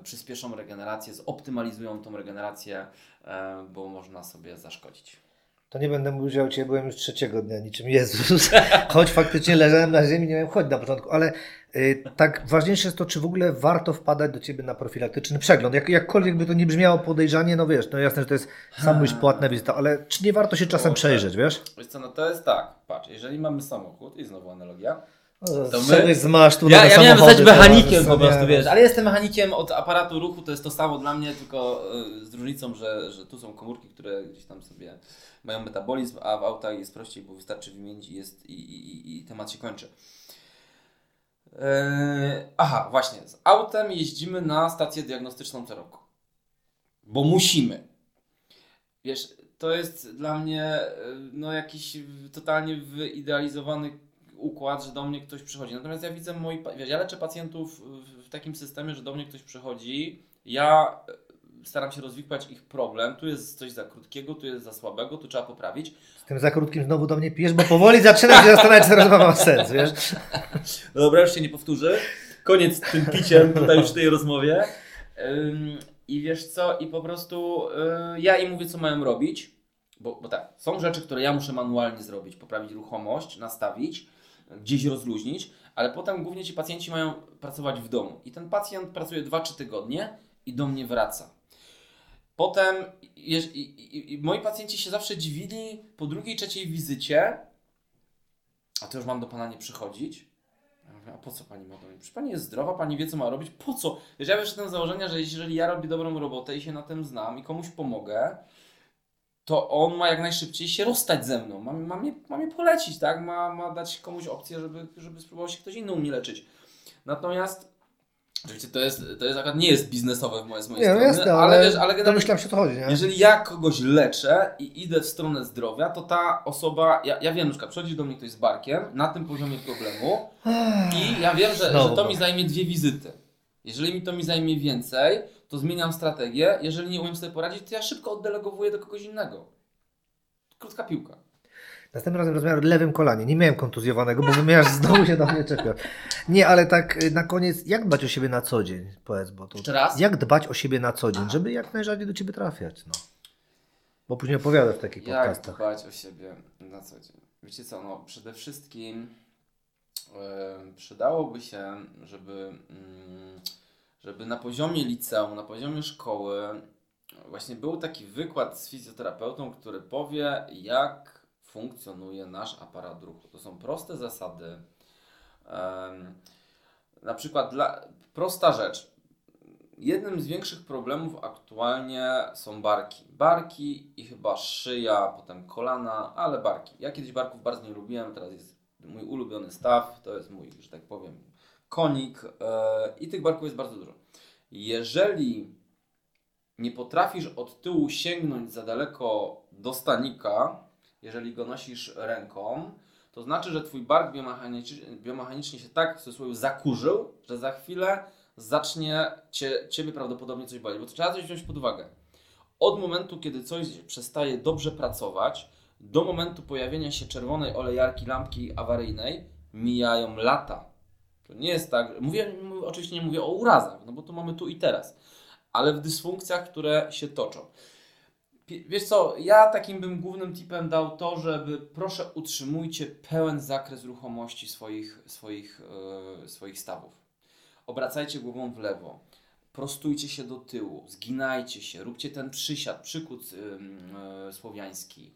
y, przyspieszą regenerację, zoptymalizują tą regenerację, y, bo można sobie zaszkodzić. To nie będę mówił, że u Ciebie byłem już trzeciego dnia, niczym Jezus. Choć faktycznie leżałem na ziemi, nie miałem chodzić na początku, ale y, tak ważniejsze jest to, czy w ogóle warto wpadać do Ciebie na profilaktyczny przegląd. Jak, jakkolwiek by to nie brzmiało podejrzanie, no wiesz, no jasne, że to jest samyś płatna wizyta, ale czy nie warto się czasem O, przejrzeć, wiesz? Wiesz co, no to jest tak, patrz, jeżeli mamy samochód, i znowu analogia, To my... z masztu Ja, ja miałem zostać mechanikiem po prostu, wiesz, ale jestem mechanikiem od aparatu ruchu, to jest to samo dla mnie, tylko e, z różnicą, że, że tu są komórki, które gdzieś tam sobie mają metabolizm, a w autach jest prościej, bo wystarczy wymienić i, jest, i, i, i temat się kończy. Eee, aha, właśnie. Z autem jeździmy na stację diagnostyczną co roku. Bo musimy. Wiesz, to jest dla mnie e, no, jakiś totalnie wyidealizowany układ, że do mnie ktoś przychodzi. Natomiast ja widzę moi, wiesz, ja leczę pacjentów w takim systemie, że do mnie ktoś przychodzi, ja e, staram się rozwikłać ich problem, tu jest coś za krótkiego, tu jest za słabego, tu trzeba poprawić. Z tym za krótkim znowu do mnie pijesz, bo powoli zaczyna się zastanawiać, co rozmowa ma sens, wiesz? No dobra, już się nie powtórzy. Koniec tym piciem tutaj już w tej rozmowie. I wiesz co, i po prostu yy, ja im mówię, co mają robić, bo, bo tak, są rzeczy, które ja muszę manualnie zrobić, poprawić ruchomość, nastawić, gdzieś rozluźnić, ale potem głównie ci pacjenci mają pracować w domu. I ten pacjent pracuje 2-3 tygodnie i do mnie wraca. Potem i, i, i, moi pacjenci się zawsze dziwili po drugiej, trzeciej wizycie, a to już mam do pana nie przychodzić. A po co pani ma do mnie? Przecież pani jest zdrowa, pani wie, co ma robić. Po co? Wiesz, ja wyszedłem z założenia, że jeżeli ja robię dobrą robotę i się na tym znam i komuś pomogę, to on ma jak najszybciej się rozstać ze mną. Ma, ma, mnie, ma mnie polecić, tak? Ma, ma dać komuś opcję, żeby, żeby spróbował się ktoś inny u mnie leczyć. Natomiast Oczywiście to jest, to jest akurat nie jest biznesowe w mojej, z mojej nie, no strony, jasne, ale, ale, wiesz, ale domyślam się, co chodzi. Nie? Jeżeli ja kogoś leczę i idę w stronę zdrowia, to ta osoba, ja, ja wiem, że przychodzi do mnie ktoś z barkiem na tym poziomie problemu i ja wiem, że, że to mi zajmie dwie wizyty. Jeżeli mi to mi zajmie więcej, to zmieniam strategię. Jeżeli nie umiem sobie poradzić, to ja szybko oddelegowuję do kogoś innego. Krótka piłka. Następnym razem rozmawiam o lewym kolanie. Nie miałem kontuzjowanego, bo wymiarz znowu się do mnie czepiał. Nie, ale tak y, na koniec, jak dbać o siebie na co dzień? Powiedz, bo to. Jeszcze raz? Jak dbać o siebie na co dzień, Aha. żeby jak najrzadziej do ciebie trafiać? No. Bo później opowiadasz w takich jak podcastach. Jak dbać o siebie na co dzień? Wiecie co, no przede wszystkim yy, przydałoby się, żeby. Yy, żeby na poziomie liceum, na poziomie szkoły właśnie był taki wykład z fizjoterapeutą, który powie, jak funkcjonuje nasz aparat ruchu. To są proste zasady. Na przykład dla, prosta rzecz. Jednym z większych problemów aktualnie są barki. Barki i chyba szyja, potem kolana, ale barki. Ja kiedyś barków bardzo nie lubiłem, teraz jest mój ulubiony staw, to jest mój, że tak powiem, konik yy, i tych barków jest bardzo dużo. Jeżeli nie potrafisz od tyłu sięgnąć za daleko do stanika, jeżeli go nosisz ręką, to znaczy, że twój bark biomechanicznie, biomechanicznie się tak w cudzysłowie zakurzył, że za chwilę zacznie cię, ciebie prawdopodobnie coś bolić. Bo to trzeba coś wziąć pod uwagę. Od momentu, kiedy coś przestaje dobrze pracować, do momentu pojawienia się czerwonej olejarki lampki awaryjnej mijają lata. To nie jest tak, mówię, oczywiście nie mówię o urazach, no bo to mamy tu i teraz, ale w dysfunkcjach, które się toczą. Wiesz co, ja takim bym głównym tipem dał to, żeby proszę utrzymujcie pełen zakres ruchomości swoich, swoich, yy, swoich stawów. Obracajcie głową w lewo, prostujcie się do tyłu, zginajcie się, róbcie ten przysiad, przykład yy, yy, słowiański.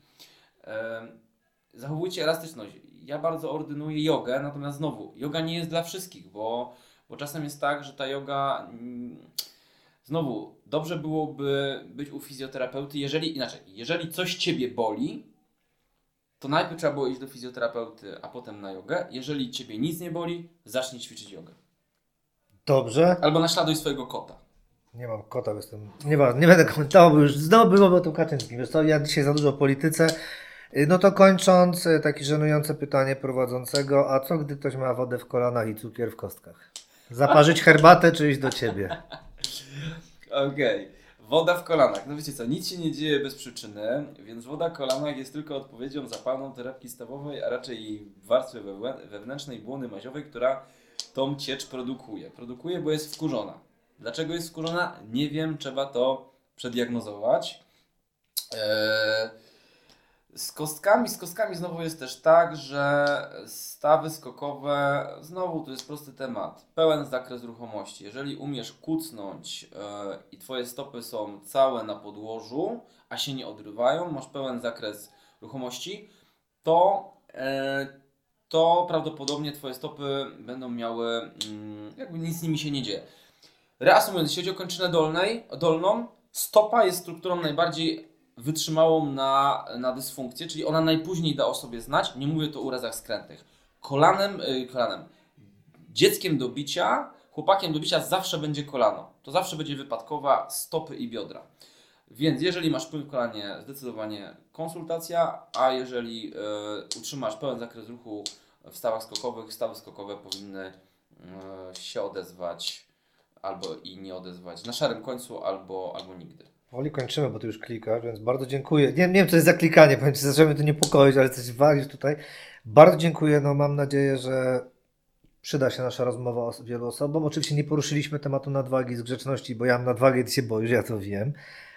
Zachowujcie elastyczność ja bardzo ordynuję jogę, natomiast znowu, yoga nie jest dla wszystkich, bo, bo czasem jest tak, że ta yoga. Mm, znowu, dobrze byłoby być u fizjoterapeuty, jeżeli inaczej, jeżeli coś ciebie boli, to najpierw trzeba było iść do fizjoterapeuty, a potem na jogę. Jeżeli ciebie nic nie boli, zacznij ćwiczyć jogę. Dobrze. Albo naśladuj swojego kota. Nie mam kota, jestem. Nie, ma, nie będę komentował, bo już znowu było o tym Kaczyńskim. Wiesz co, ja dzisiaj za dużo o polityce. Y, no to kończąc, y, takie żenujące pytanie prowadzącego, a co gdy ktoś ma wodę w kolanach i cukier w kostkach? Zaparzyć herbatę czy iść do ciebie? Okej. Okay. Woda w kolanach. No wiecie co, nic się nie dzieje bez przyczyny, więc woda w kolanach jest tylko odpowiedzią zapalną terapii stawowej, a raczej warstwy wewnętrznej błony maziowej, która tą ciecz produkuje. Produkuje, bo jest wkurzona. Dlaczego jest wkurzona? Nie wiem, trzeba to przeddiagnozować. Eee, z kostkami, z kostkami znowu jest też tak, że stawy skokowe, znowu to jest prosty temat, pełen zakres ruchomości. Jeżeli umiesz kucnąć yy, i Twoje stopy są całe na podłożu, a się nie odrywają, masz pełen zakres ruchomości, to yy, to prawdopodobnie Twoje stopy będą miały, mm, jakby nic z nimi się nie dzieje. Reasumując, jeśli chodzi o kończynę dolnej, dolną, stopa jest strukturą najbardziej wytrzymałą na, na dysfunkcję, czyli ona najpóźniej da o sobie znać. Nie mówię to o urazach skrętnych. Kolanem, yy, kolanem, dzieckiem do bicia, chłopakiem do bicia zawsze będzie kolano. To zawsze będzie wypadkowa stopy i biodra. Więc jeżeli masz płyn w kolanie, zdecydowanie konsultacja, a jeżeli y, utrzymasz pełen zakres ruchu w stawach skokowych, stawy skokowe powinny y, się odezwać albo i nie odezwać na szarym końcu, albo, albo nigdy. Powoli kończymy, bo tu już klikasz, więc bardzo dziękuję. Nie, nie wiem, co jest za klikanie, powiem Ci, zaczęły to niepokoić, ale coś walisz tutaj. Bardzo dziękuję, no mam nadzieję, że przyda się nasza rozmowa wielu osobom. Oczywiście nie poruszyliśmy tematu nadwagi z grzeczności, bo ja mam nadwagę i Ty się boisz, ja to wiem.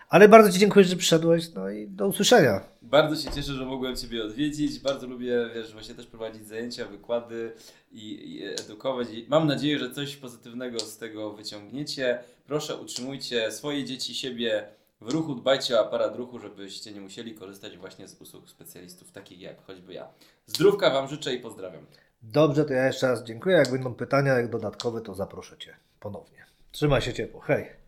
Ale bardzo Ci dziękuję, że przyszedłeś, no i do usłyszenia. Bardzo się cieszę, że mogłem Ciebie odwiedzić. Bardzo lubię, wiesz, właśnie też prowadzić zajęcia, wykłady i, i edukować. I mam nadzieję, że coś pozytywnego z tego wyciągniecie. Proszę, utrzymujcie swoje dzieci, siebie w ruchu, dbajcie o aparat ruchu, żebyście nie musieli korzystać właśnie z usług specjalistów takich jak choćby ja. Zdrówka Wam życzę i pozdrawiam. Dobrze, to ja jeszcze raz dziękuję. Jak będą pytania jak dodatkowe, to zaproszę Cię ponownie. Trzymaj się ciepło. Hej.